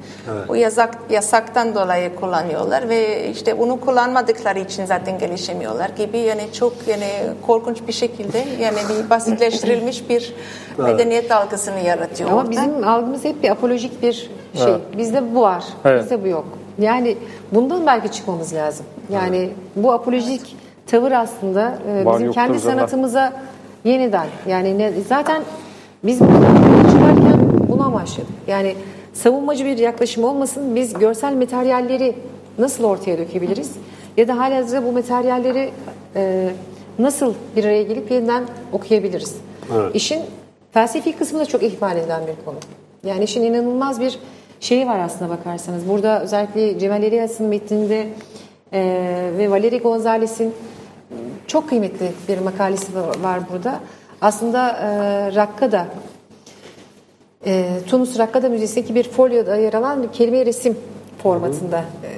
Bu yasak yasaktan dolayı kullanıyorlar ve işte bunu kullanmadıkları için zaten gelişemiyorlar gibi yani çok yani korkunç bir şekilde yani bir basitleştirilmiş bir medeniyet algısını yaratıyor. Ama orada. bizim algımız hep bir apolojik bir şey. Bizde bu var, Evet. bizde bu yok. Yani bundan belki çıkmamız lazım. Yani bu apolojik tavır aslında e, Var bizim kendi sanatımıza yeniden yani ne, zaten biz çıkarken buna amaçladık. Yani savunmacı bir yaklaşım olmasın. Biz görsel materyalleri nasıl ortaya dökebiliriz? Ya da halihazırda bu materyalleri e, nasıl bir araya gelip yeniden okuyabiliriz? İşin felsefi kısmı da çok ihmal edilen bir konu. Yani işin inanılmaz bir şeyi var aslında bakarsanız. Burada özellikle Cemal Elias'ın metninde e, ve Valeri Gonzalez'in çok kıymetli bir makalesi var- burada. Aslında e, Rakkada, e, Tunus Rakkada Müzesi'ndeki bir folyoda yer alan kelime resim formatında. E,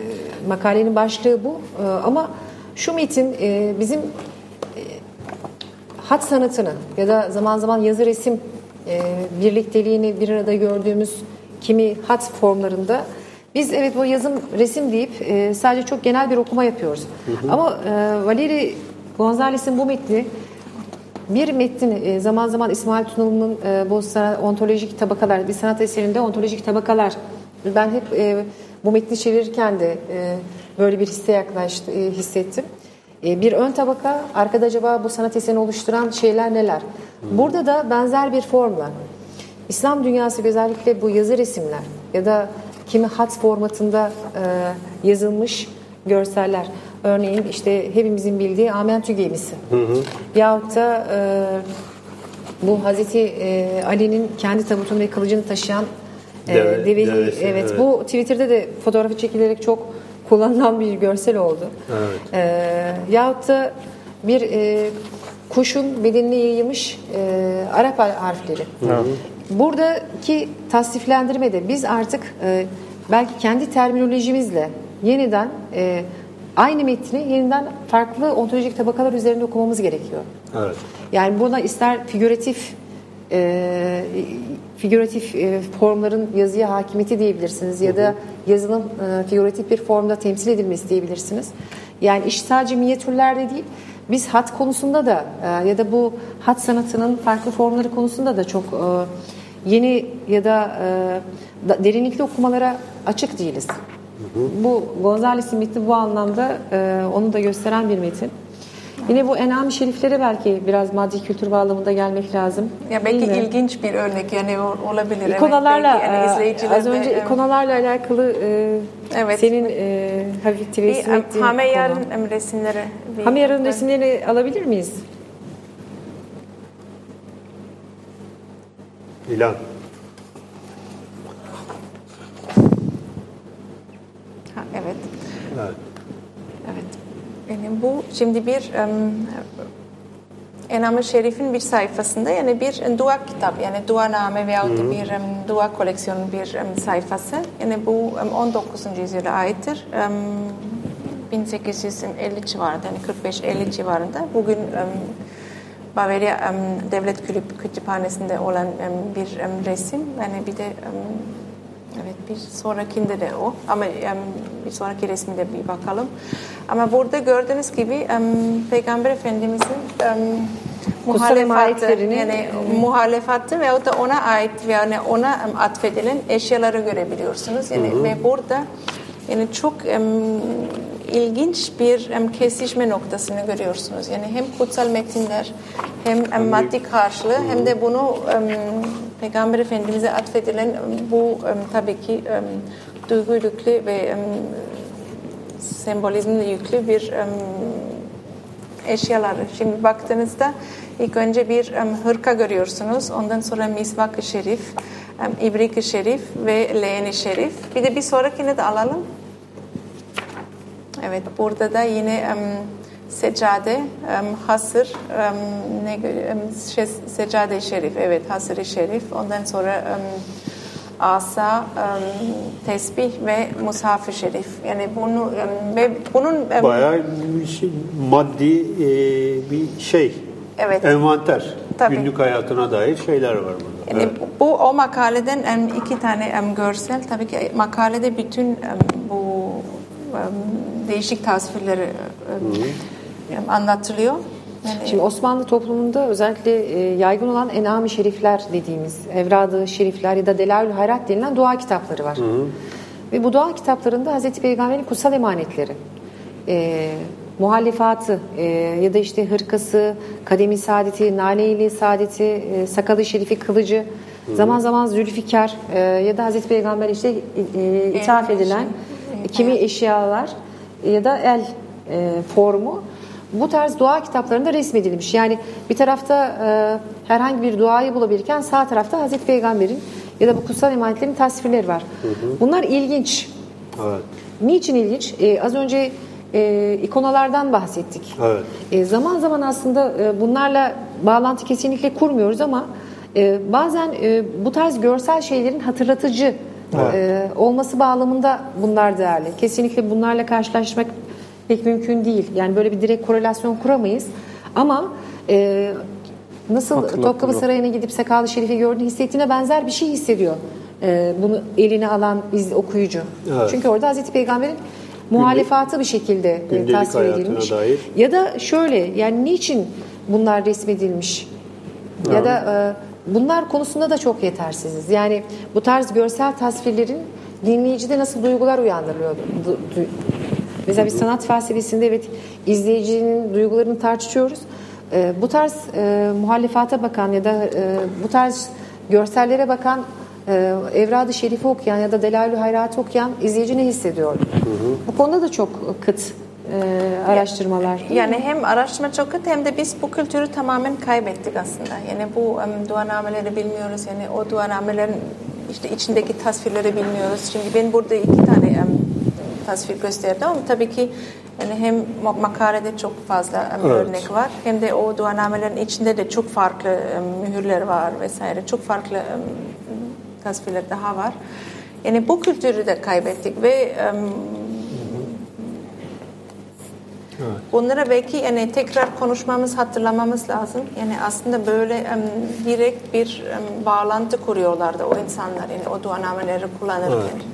makalenin başlığı bu. E, ama şu metin e, bizim hat sanatını ya da zaman zaman yazı resim e, birlikteliğini bir arada gördüğümüz kimi hat formlarında biz evet bu yazım resim deyip e, sadece çok genel bir okuma yapıyoruz. Ama e, Valeri Gonzalez'in bu metni bir metnin e, zaman zaman İsmail Tunalı'nın e, bu ontolojik tabakalar, bir sanat eserinde ontolojik tabakalar. Ben hep e, bu metni çevirirken de e, böyle bir hisse yaklaştı, e, hissettim. E, bir ön tabaka, arkada acaba bu sanat eserini oluşturan şeyler neler? Burada da benzer bir formla İslam dünyası özellikle bu yazı resimler ya da kimi hat formatında e, yazılmış görseller. Örneğin işte hepimizin bildiği Amentü gemisi. Yahut da e, bu Hazreti e, Ali'nin kendi tabutunu ve kılıcını taşıyan e, Deve- deveyi, devesi, evet, evet. bu Twitter'da da fotoğrafı çekilerek çok kullanılan bir görsel oldu. Evet. E, yahut da bir e, kuşun bedenine yayılmış e, Arap harfleri. Buradaki tasniflendirmede biz artık e, belki kendi terminolojimizle yeniden e, aynı metni yeniden farklı ontolojik tabakalar üzerinde okumamız gerekiyor. Evet. Yani buna ister figüratif e, figüratif e, formların yazıya hakimiyeti diyebilirsiniz ya da yazının e, figüratif bir formda temsil edilmesi diyebilirsiniz. Yani iş sadece minyatürlerde değil, biz hat konusunda da e, ya da bu hat sanatının farklı formları konusunda da çok e, yeni ya da, e, derinlikli okumalara açık değiliz. Bu Gonzales'in metni bu anlamda e, onu da gösteren bir metin. Yine bu enam şeriflere belki biraz maddi kültür bağlamında gelmek lazım. Ya belki Değil mi? ilginç bir örnek yani olabilir. evet. İkonalarla Belki yani e, az önce evet. ikonalarla alakalı e, Evet. senin e, hafif bir tevessül em, ettiğin Hameyar'ın resimleri. Hameyar'ın resimlerini alabilir miyiz? İlan. Ha, evet. Evet. Evet. Yani bu şimdi bir em, Enam-ı Şerif'in bir sayfasında yani bir dua kitap yani duaname veyahut da bir em, dua koleksiyonu bir em, sayfası. Yani bu em, 19. yüzyıla aittir. Em, 1850 civarında yani 45-50 civarında. Bugün em, Bavaria em, Devlet Külüp Kütüphanesi'nde olan em, bir em, resim. Yani bir de Evet bir sonrakinde de o ama bir sonraki resminde bir bakalım. Ama burada gördüğünüz gibi Peygamber Efendimizin muhalefatı yani muhalefatı veyahut da ona ait yani ona atfedilen eşyaları görebiliyorsunuz. Yani ve burada yani çok ilginç bir em, kesişme noktasını görüyorsunuz. Yani hem kutsal metinler hem em, maddi karşılığı hem de bunu em, Peygamber Efendimiz'e atfedilen bu em, tabii ki em, duygu yüklü ve em, sembolizmle yüklü bir em, eşyaları. Şimdi baktığınızda ilk önce bir em, hırka görüyorsunuz. Ondan sonra misvak-ı şerif, em, ibrik-i şerif ve leğen-i şerif. Bir de bir sonrakini de alalım. Evet, burada da yine seccade, hasır, ne şey, seccade-i şerif, evet hasır-ı şerif. Ondan sonra asa, tesbih ve mushaf-ı şerif. Yani bunu ve bunun Bayağı bir şey, maddi e, bir şey. Evet. Envanter. Tabii. Günlük hayatına dair şeyler var burada. Yani Evet. bu o makaleden iki tane görsel tabii ki makalede bütün bu değişik tasvirleri em, em, anlatılıyor. Yani, Şimdi Osmanlı toplumunda özellikle e, yaygın olan enam-ı şerifler dediğimiz, evradı şerifler ya da Delaül Hayrat denilen dua kitapları var. Ve bu dua kitaplarında Hazreti Peygamber'in kutsal emanetleri, e, muhallefatı e, ya da işte hırkası, kademi saadeti, naleyli saadeti, e, sakalı şerifi kılıcı, zaman zaman zülfikar e, ya da Hazreti Peygamber işte e, ithaf edilen şey, kimi eşyalar ya da el e, formu bu tarz dua kitaplarında resmedilmiş. Yani bir tarafta e, herhangi bir duayı bulabilirken sağ tarafta Hazreti Peygamber'in ya da bu kutsal emanetlerin tasvirleri var. Bunlar ilginç. Evet. Niçin ilginç? E, az önce e, ikonalardan bahsettik. Evet. E, zaman zaman aslında e, bunlarla bağlantı kesinlikle kurmuyoruz ama e, bazen e, bu tarz görsel şeylerin hatırlatıcı e, olması bağlamında bunlar değerli. Kesinlikle bunlarla karşılaşmak pek mümkün değil. Yani böyle bir direkt korelasyon kuramayız. Ama e, nasıl Hatırlatma Topkapı. Sarayı'na gidip Sakalı Şerif'i gördüğünde hissettiğine benzer bir şey hissediyor. E, bunu eline alan iz, okuyucu. Evet. Çünkü orada Hazreti Peygamber'in muhalefatı bir şekilde e, gündelik tasvir edilmiş. dair. Ya da şöyle yani niçin bunlar resmedilmiş? Ya da e, bunlar konusunda da çok yetersiziz. Yani bu tarz görsel tasvirlerin dinleyicide nasıl duygular uyandırıyor? Du- du- Mesela bir sanat felsefesinde evet izleyicinin duygularını tartışıyoruz. E, bu tarz e, muhalefata bakan ya da e, bu tarz görsellere bakan e, Evrad-ı Şerif'i okuyan ya da Delalü Hayrat'ı okuyan izleyici ne hissediyor? Bu konuda da çok kıt e, araştırmalar. Yani hem araştırma çok kötü hem de biz bu kültürü tamamen kaybettik aslında. Yani bu um, duanameleri bilmiyoruz. Yani o duanamelerin işte içindeki tasvirleri bilmiyoruz. Şimdi ben burada iki tane em, tasvir gösterdim ama tabii ki yani hem ma- makalede çok fazla em, Evet. örnek var hem de o duanamelerin içinde de çok farklı em, mühürler var vesaire. Çok farklı em, tasvirler daha var. Yani bu kültürü de kaybettik ve em, bunlara belki yani tekrar konuşmamız, hatırlamamız lazım. Yani aslında böyle em, direkt bir em, bağlantı kuruyorlardı o insanlar yani o duanameleri kullanırken. Evet.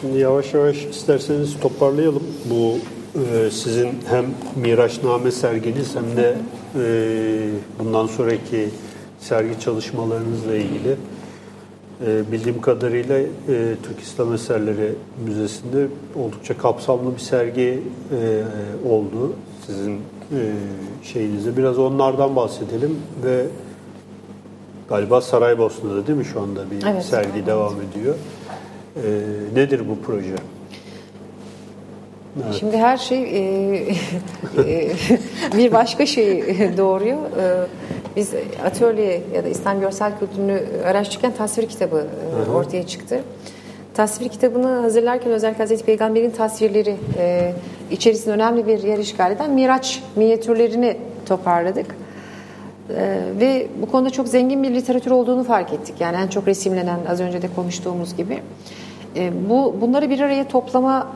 Şimdi yavaş yavaş isterseniz toparlayalım. Bu e, sizin hem Miraçname serginiz hem de e, bundan sonraki sergi çalışmalarınızla ilgili. E, bildiğim kadarıyla e, Türk İslam Eserleri Müzesi'nde oldukça kapsamlı bir sergi e, oldu. Sizin e, şeyinizde. Biraz onlardan bahsedelim ve galiba Saraybosna'da değil mi şu anda bir Evet, sergi devam ediyor. E, nedir bu proje? Şimdi her şey e, e, bir başka şeyi doğuruyor. E, biz atölye ya da İslam görsel kültürünü araştırırken tasvir kitabı e, ortaya çıktı. Tasvir kitabını hazırlarken özellikle Hazreti Peygamber'in tasvirleri e, içerisinde önemli bir yer işgal eden Miraç minyatürlerini toparladık. Ee, ve bu konuda çok zengin bir literatür olduğunu fark ettik. Yani en çok resimlenen az önce de konuştuğumuz gibi. Ee, bu bunları bir araya toplama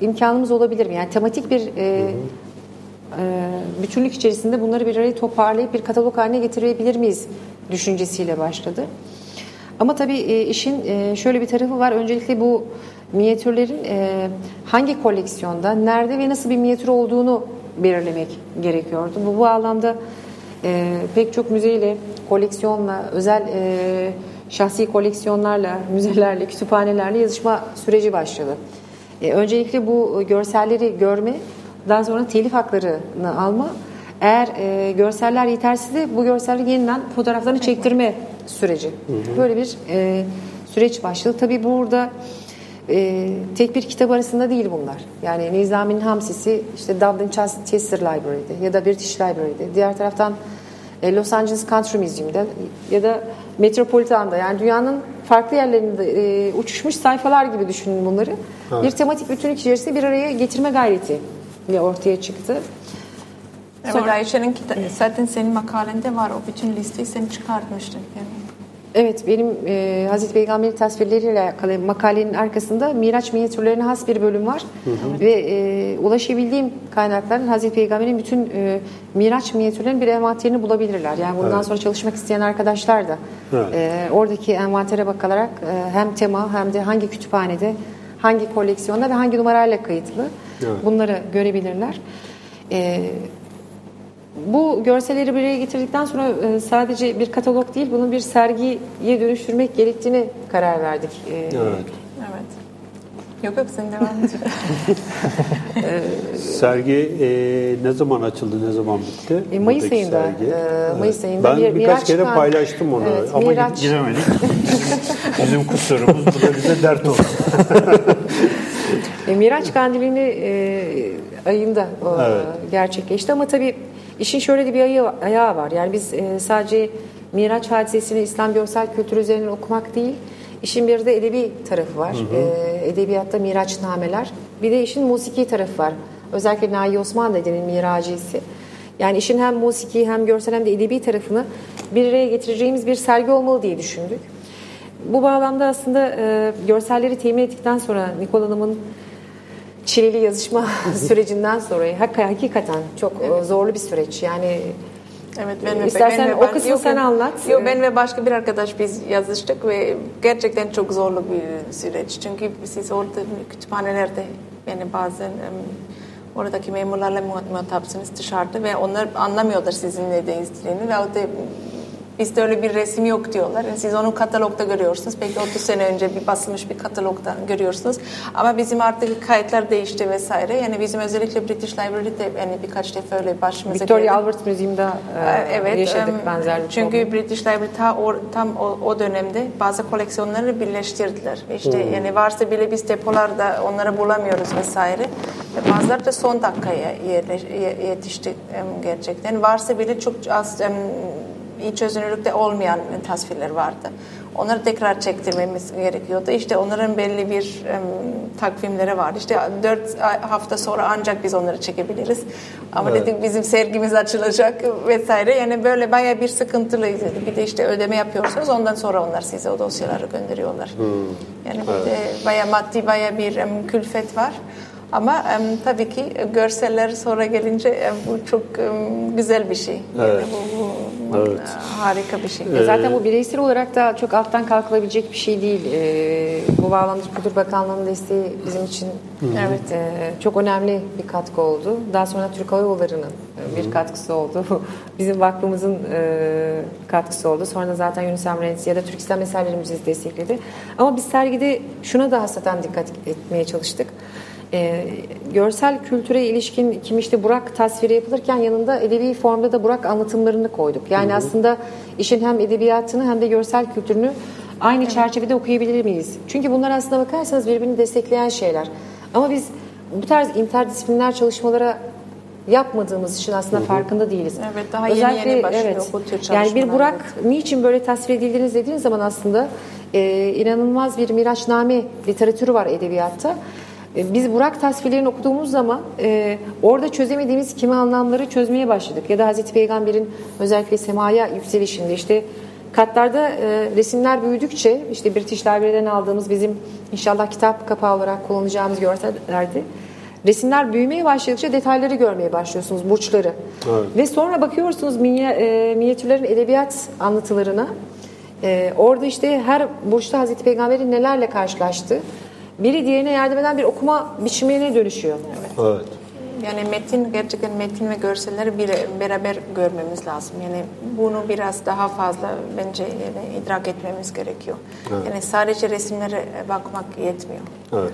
imkanımız olabilir mi? Yani tematik bir e, e, bütünlük içerisinde bunları bir araya toparlayıp bir katalog haline getirebilir miyiz düşüncesiyle başladı. Ama tabii e, işin e, şöyle bir tarafı var. Öncelikle bu minyatürlerin e, hangi koleksiyonda, nerede ve nasıl bir minyatür olduğunu belirlemek gerekiyordu. Bu, bu anlamda pek çok müzeyle, koleksiyonla, özel şahsi koleksiyonlarla, müzelerle, kütüphanelerle yazışma süreci başladı. Öncelikle bu görselleri görme, daha sonra telif haklarını alma. Eğer e, görseller yetersizse bu görselleri yeniden fotoğraflarını çektirme süreci. Böyle bir e, süreç başladı. Tabii burada e, tek bir kitap arasında değil bunlar. Yani Nizami'nin Hamsisi işte Dublin Chester Library'de ya da British Library'de. Diğer taraftan e, Los Angeles Country Museum'da ya da Metropolitan'da yani dünyanın farklı yerlerinde e, uçuşmuş sayfalar gibi düşünün bunları. Bir tematik bütünlük içerisinde bir araya getirme gayreti ile ortaya çıktı. Evet Sonra- Ayşe'nin zaten senin makalende var o bütün listeyi sen çıkartmıştın. Yani. Evet, benim e, Hazreti Peygamber'in tasvirleriyle alakalı makalenin arkasında Miraç minyatürlerine has bir bölüm var. Ve e, ulaşabildiğim kaynakların Hazreti Peygamber'in bütün e, Miraç minyatürlerinin bir envanterini bulabilirler. Yani bundan sonra çalışmak isteyen arkadaşlar da Evet. e, oradaki envantere bakarak e, hem tema hem de hangi kütüphanede, hangi koleksiyonda ve hangi numarayla kayıtlı Evet. bunları görebilirler. E, bu görselleri bir araya getirdikten sonra e, sadece bir katalog değil, bunu bir sergiye dönüştürmek gerektiğini karar verdik. E, Evet. Evet. Yok yok sen devam et. Sergi e, ne zaman açıldı, ne zaman bitti? E, Mayıs Buradaki ayında, sergi. e, Mayıs ayında Ben bir birkaç kere kan- paylaştım onu Evet, ama Miraç- giremedik. Bizim, kusurumuz, bu da bize dert oldu. E, Miraç Kandili'ni e, ayında o, Evet. gerçekleşti ama tabii işin şöyle de bir ayağı var. Yani biz e, sadece Miraç hadisesini İslam görsel kültürü üzerinden okumak değil, işin bir de edebi tarafı var. E, edebiyatta Miraçnameler. Bir de işin musiki tarafı var. Özellikle Nahi Osman dedenin Miracisi. Yani işin hem musiki hem görsel hem de edebi tarafını bir araya getireceğimiz bir sergi olmalı diye düşündük. Bu bağlamda aslında e, görselleri temin ettikten sonra Nikol Hanım'ın çileli yazışma sürecinden sonra hak- hakikaten çok e, zorlu bir süreç. Yani Evet ben ve İstersen ben ve o kısmı yok, sen anlat. Yok ben ve başka bir arkadaş biz yazıştık ve gerçekten çok zorlu bir süreç. Çünkü siz orada kütüphanelerde yani bazen oradaki memurlarla muhat- muhatapsınız dışarıda ve onlar anlamıyorlar sizin ne değiştiğini ve o da bizde öyle bir resim yok diyorlar. Yani siz onu katalogda görüyorsunuz. Belki 30 sene önce bir basılmış bir katalogda görüyorsunuz. Ama bizim artık kayıtlar değişti vesaire. Yani bizim özellikle British Library'de yani birkaç defa öyle başımıza Victoria geldi. Albert Müziği'nde e, Evet, yaşadık em, benzer bir Çünkü problemi. British Library ta o, tam o, o dönemde bazı koleksiyonları birleştirdiler. İşte yani varsa bile biz depolarda onları bulamıyoruz vesaire. Ve Bazıları da son dakikaya yetişti em, gerçekten. Varsa bile çok az em, iyi çözünürlükte olmayan tasvirler vardı. Onları tekrar çektirmemiz gerekiyordu. İşte onların belli bir um, takvimleri vardı. İşte dört hafta sonra ancak biz onları çekebiliriz. Ama evet. dedik bizim sergimiz açılacak vesaire. Yani böyle baya bir sıkıntılıydı. Bir de işte ödeme yapıyorsunuz. Ondan sonra onlar size o dosyaları gönderiyorlar. Hmm. Yani evet. baya maddi baya bir um, külfet var. Ama um, tabii ki görseller sonra gelince bu çok um, güzel bir şey. Yani evet. bu, bu evet. harika bir şey. Ee, Zaten bu bireysel olarak da çok alttan kalkılabilecek bir şey değil. Ee, bu bağlamda Kültür Bakanlığı'nın desteği bizim için Hı-hı. evet e, çok önemli bir katkı oldu. Daha sonra Türk Hava Yolları'nın bir Hı-hı. katkısı oldu. bizim vakfımızın e, katkısı oldu. Sonra zaten Yunus Emre ya da Türk İslam eserlerimizi destekledi. Ama biz sergide şuna da hasreten dikkat etmeye çalıştık e, görsel kültüre ilişkin kim işte Burak tasviri yapılırken yanında edebi formda da Burak anlatımlarını koyduk. Yani hı hı. aslında işin hem edebiyatını hem de görsel kültürünü aynı evet. çerçevede okuyabilir miyiz? Çünkü bunlar aslında bakarsanız birbirini destekleyen şeyler. Ama biz bu tarz interdisipliner çalışmalara yapmadığımız için aslında hı hı. farkında değiliz. Evet daha Özellikle, yeni yeni başlıyor evet, bu tür çalışmalar. Yani bir Burak evet. niçin böyle tasvir edildiğiniz dediğiniz zaman aslında e, inanılmaz bir miraçname literatürü var edebiyatta. E, biz Burak tasvirlerini okuduğumuz zaman e, orada çözemediğimiz kimi anlamları çözmeye başladık. Ya da Hazreti Peygamber'in özellikle semaya yükselişinde işte katlarda e, resimler büyüdükçe işte British Library'den aldığımız bizim inşallah kitap kapağı olarak kullanacağımız görsellerde resimler büyümeye başladıkça detayları görmeye başlıyorsunuz, burçları. Evet. Ve sonra bakıyorsunuz minye, e, minyatürlerin edebiyat anlatılarına. E, orada işte her burçta Hazreti Peygamber'in nelerle karşılaştı biri diğerine yardım eden bir okuma biçimine dönüşüyor. Evet. evet. Yani metin gerçekten metin ve görselleri bir, beraber görmemiz lazım. Yani bunu biraz daha fazla bence yani idrak etmemiz gerekiyor. Evet. Yani sadece resimlere bakmak yetmiyor. Evet.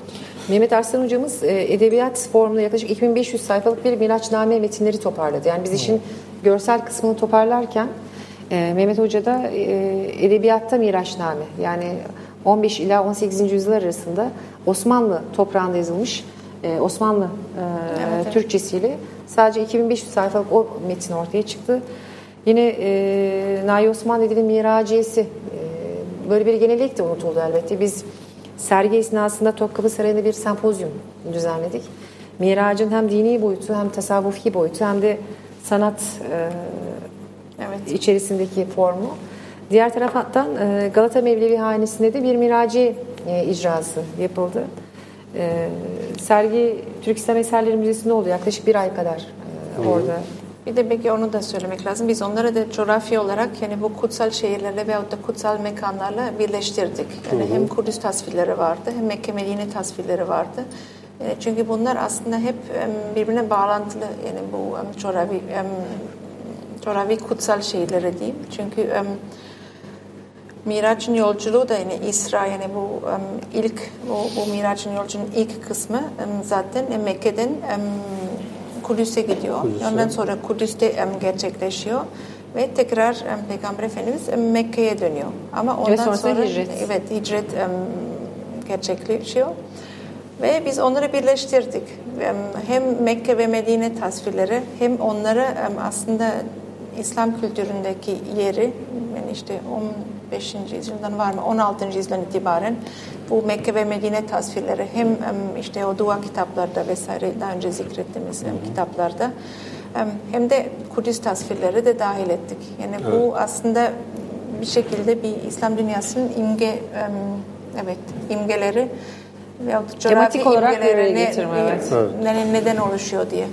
Mehmet Arslan hocamız e, edebiyat formunda yaklaşık 2500 sayfalık bir Miraçname metinleri toparladı. Yani biz işin görsel kısmını toparlarken e, Mehmet Hoca da e, edebiyatta Miraçname yani 15 ila 18. yüzyıl arasında Osmanlı toprağında yazılmış e, Osmanlı e, evet, Türkçesiyle sadece 2500 sayfalık o metin ortaya çıktı. Yine e, Nahi Osman dediğinin Miraciyesi e, böyle bir genellik de unutuldu elbette. Biz sergi esnasında Topkapı Sarayı'nda bir sempozyum düzenledik. Miracın hem dini boyutu hem tasavvufi boyutu hem de sanat e, evet. içerisindeki formu. Diğer taraftan e, Galata Mevlevi Hanesi'nde de bir miraci e, icrası yapıldı. E, sergi Türk İslam Eserleri Müzesi'nde oldu yaklaşık bir ay kadar orada. Bir de belki onu da söylemek lazım. Biz onları da coğrafya olarak yani bu kutsal şehirlerle veyahut da kutsal mekanlarla birleştirdik. Yani hem Kudüs tasvirleri vardı hem Mekke Medine tasvirleri vardı. Çünkü bunlar aslında hep birbirine bağlantılı. Yani bu coğrafi, coğrafi kutsal şehirlere diyeyim. Çünkü Miraç'ın yolculuğu da yani İsra yani bu um, ilk bu, bu Miraç'ın yolculuğunun ilk kısmı um, zaten Mekke'den um, Kudüs'e gidiyor. Kudüs'e. Ondan sonra Kudüs'te um, gerçekleşiyor ve tekrar um, Peygamber Efendimiz um, Mekke'ye dönüyor. Ama ondan sonra hicret. evet hicret um, gerçekleşiyor. Ve biz onları birleştirdik. Hem Mekke ve Medine tasvirleri hem onları aslında İslam kültüründeki yeri yani işte 15. yüzyıldan var mı 16. yüzyıldan itibaren bu Mekke ve Medine tasvirleri hem işte o dua kitaplarda vesaire daha önce zikrettiğimiz hem kitaplarda hem de Kudüs tasvirleri de dahil ettik. Yani evet. bu aslında bir şekilde bir İslam dünyasının imge evet imgeleri veyahut Tematik olarak getirme, evet. evet. neden oluşuyor diye.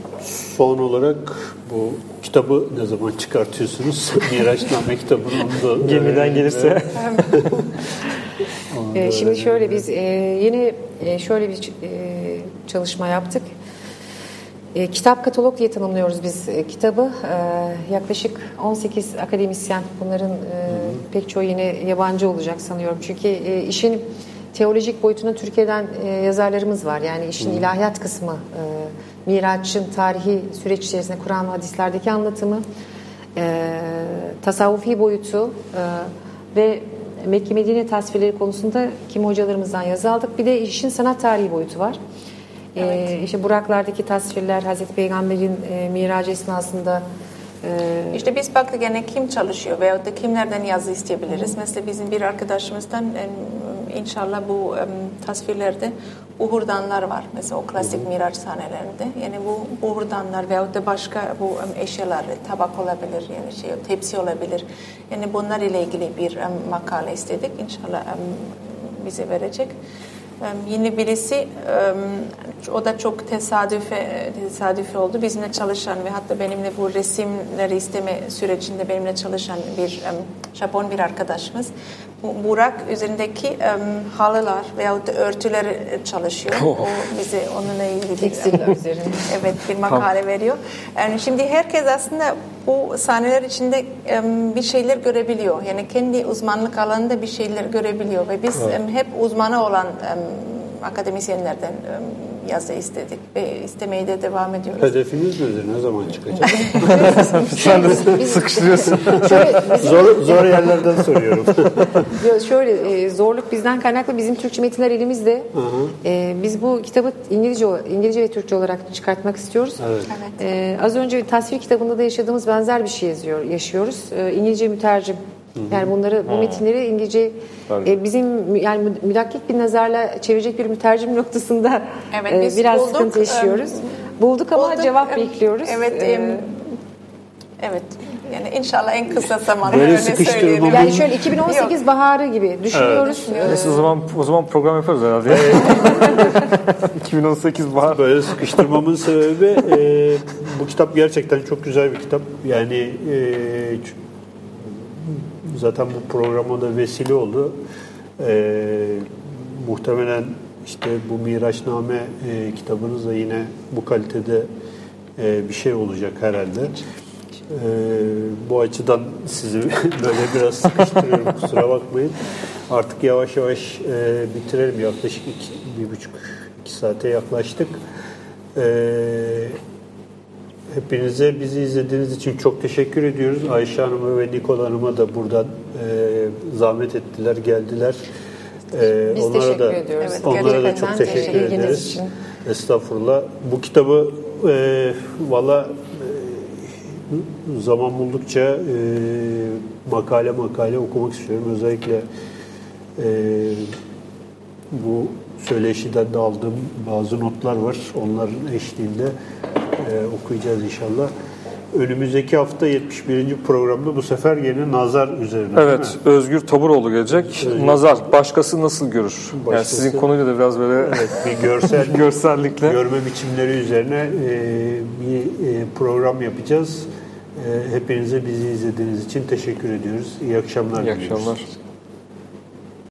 Son olarak bu kitabı ne zaman çıkartıyorsunuz? Miraçname kitabını onu da... Gemiden gelirse. e, şimdi şöyle biz e, yeni e, şöyle bir e, çalışma yaptık. E, kitap katalog diye tanımlıyoruz biz e, kitabı. E, yaklaşık 18 akademisyen, bunların e, pek çoğu yine yabancı olacak sanıyorum. Çünkü e, işin teolojik boyutuna Türkiye'den e, yazarlarımız var. Yani işin ilahiyat kısmı, e, Miraç'ın tarihi süreç içerisinde Kur'an hadislerdeki anlatımı, e, tasavvufi boyutu e, ve Mekke Medine tasvirleri konusunda kim hocalarımızdan yazı aldık. Bir de işin sanat tarihi boyutu var. E, evet. E, işte Buraklardaki tasvirler, Hazreti Peygamber'in e, miracı esnasında Ee, İşte biz baktık yani kim çalışıyor veyahut da kimlerden yazı isteyebiliriz. Mesela bizim bir arkadaşımızdan em, inşallah bu tasvirlerde buhurdanlar var. Mesela o klasik miraç sahnelerinde. Yani bu buhurdanlar veyahut da başka bu eşyalar, tabak olabilir, yani şey tepsi olabilir. Yani bunlar ile ilgili bir makale istedik. İnşallah bize verecek. Yine birisi o da çok tesadüfe tesadüfi oldu. Bizimle çalışan ve hatta benimle bu resimleri isteme sürecinde benimle çalışan bir Japon bir arkadaşımız. Bu Burak üzerindeki halılar veyahut da örtüler e, çalışıyor. O bize onunla ilgili bir, üzerinde. Evet bir makale veriyor. Yani şimdi herkes aslında bu sahneler içinde bir şeyler görebiliyor. Yani kendi uzmanlık alanında bir şeyler görebiliyor ve biz em, hep uzmanı olan em, akademisyenlerden em, yazı istedik ve istemeye de devam ediyoruz. Hedefiniz nedir? Ne zaman çıkacak? Sen de sıkıştırıyorsun. Şöyle, bizim- zor, zor yerlerden soruyorum. Yo, Şöyle e, zorluk bizden kaynaklı bizim Türkçe metinler elimizde. E, biz bu kitabı İngilizce İngilizce ve Türkçe olarak çıkartmak istiyoruz. Evet. Evet. E, az önce tasvir kitabında da yaşadığımız benzer bir şey yazıyor, yaşıyoruz. E, İngilizce mütercim. Yani bunları bu metinleri İngilizce e, bizim yani mü- müdakkik bir nazarla çevirecek bir mütercim noktasında Evet, e, biraz bulduk. sıkıntı yaşıyoruz. Bulduk ama Bulduk. cevap Em, bekliyoruz. Evet. E, evet. Yani inşallah en kısa zamanda Böyle öyle söyleyelim. yani şöyle 2018 Yok. baharı gibi düşünüyoruz. Neyse o zaman o zaman program yaparız herhalde. ya. 2018 bahar. Böyle sıkıştırmamın sebebi e, bu kitap gerçekten çok güzel bir kitap. Yani e, zaten bu programa da vesile oldu. E, muhtemelen işte bu Miraçname e, kitabınız da yine bu kalitede e, bir şey olacak herhalde. E, bu açıdan sizi böyle biraz sıkıştırıyorum kusura bakmayın. Artık yavaş yavaş e, bitirelim. Yaklaşık iki, bir buçuk iki saate yaklaştık. E, hepinize bizi izlediğiniz için çok teşekkür ediyoruz. Ayşe Hanım'a ve Nikol Hanım'a da buradan e, zahmet ettiler, geldiler. E, Biz onlara teşekkür da, ediyoruz. Evet, onlara da çok teşekkür ilginiz ederiz. için. Estağfurullah. Bu kitabı e, valla e, zaman buldukça e, makale makale okumak istiyorum. Özellikle e, bu söyleşiden de aldığım bazı notlar var. Onların eşliğinde okuyacağız inşallah. Önümüzdeki hafta 71. programda bu sefer yine nazar üzerine. Evet? Özgür Taburoğlu gelecek. Nazar, başkası nasıl görür? Yani Başkası- sizin konuyla da biraz böyle Evet, bir görsel görsellikle. görme biçimleri üzerine e, bir e, program yapacağız. E, hepinize bizi izlediğiniz için teşekkür ediyoruz. İyi akşamlar İyi diliyoruz. akşamlar.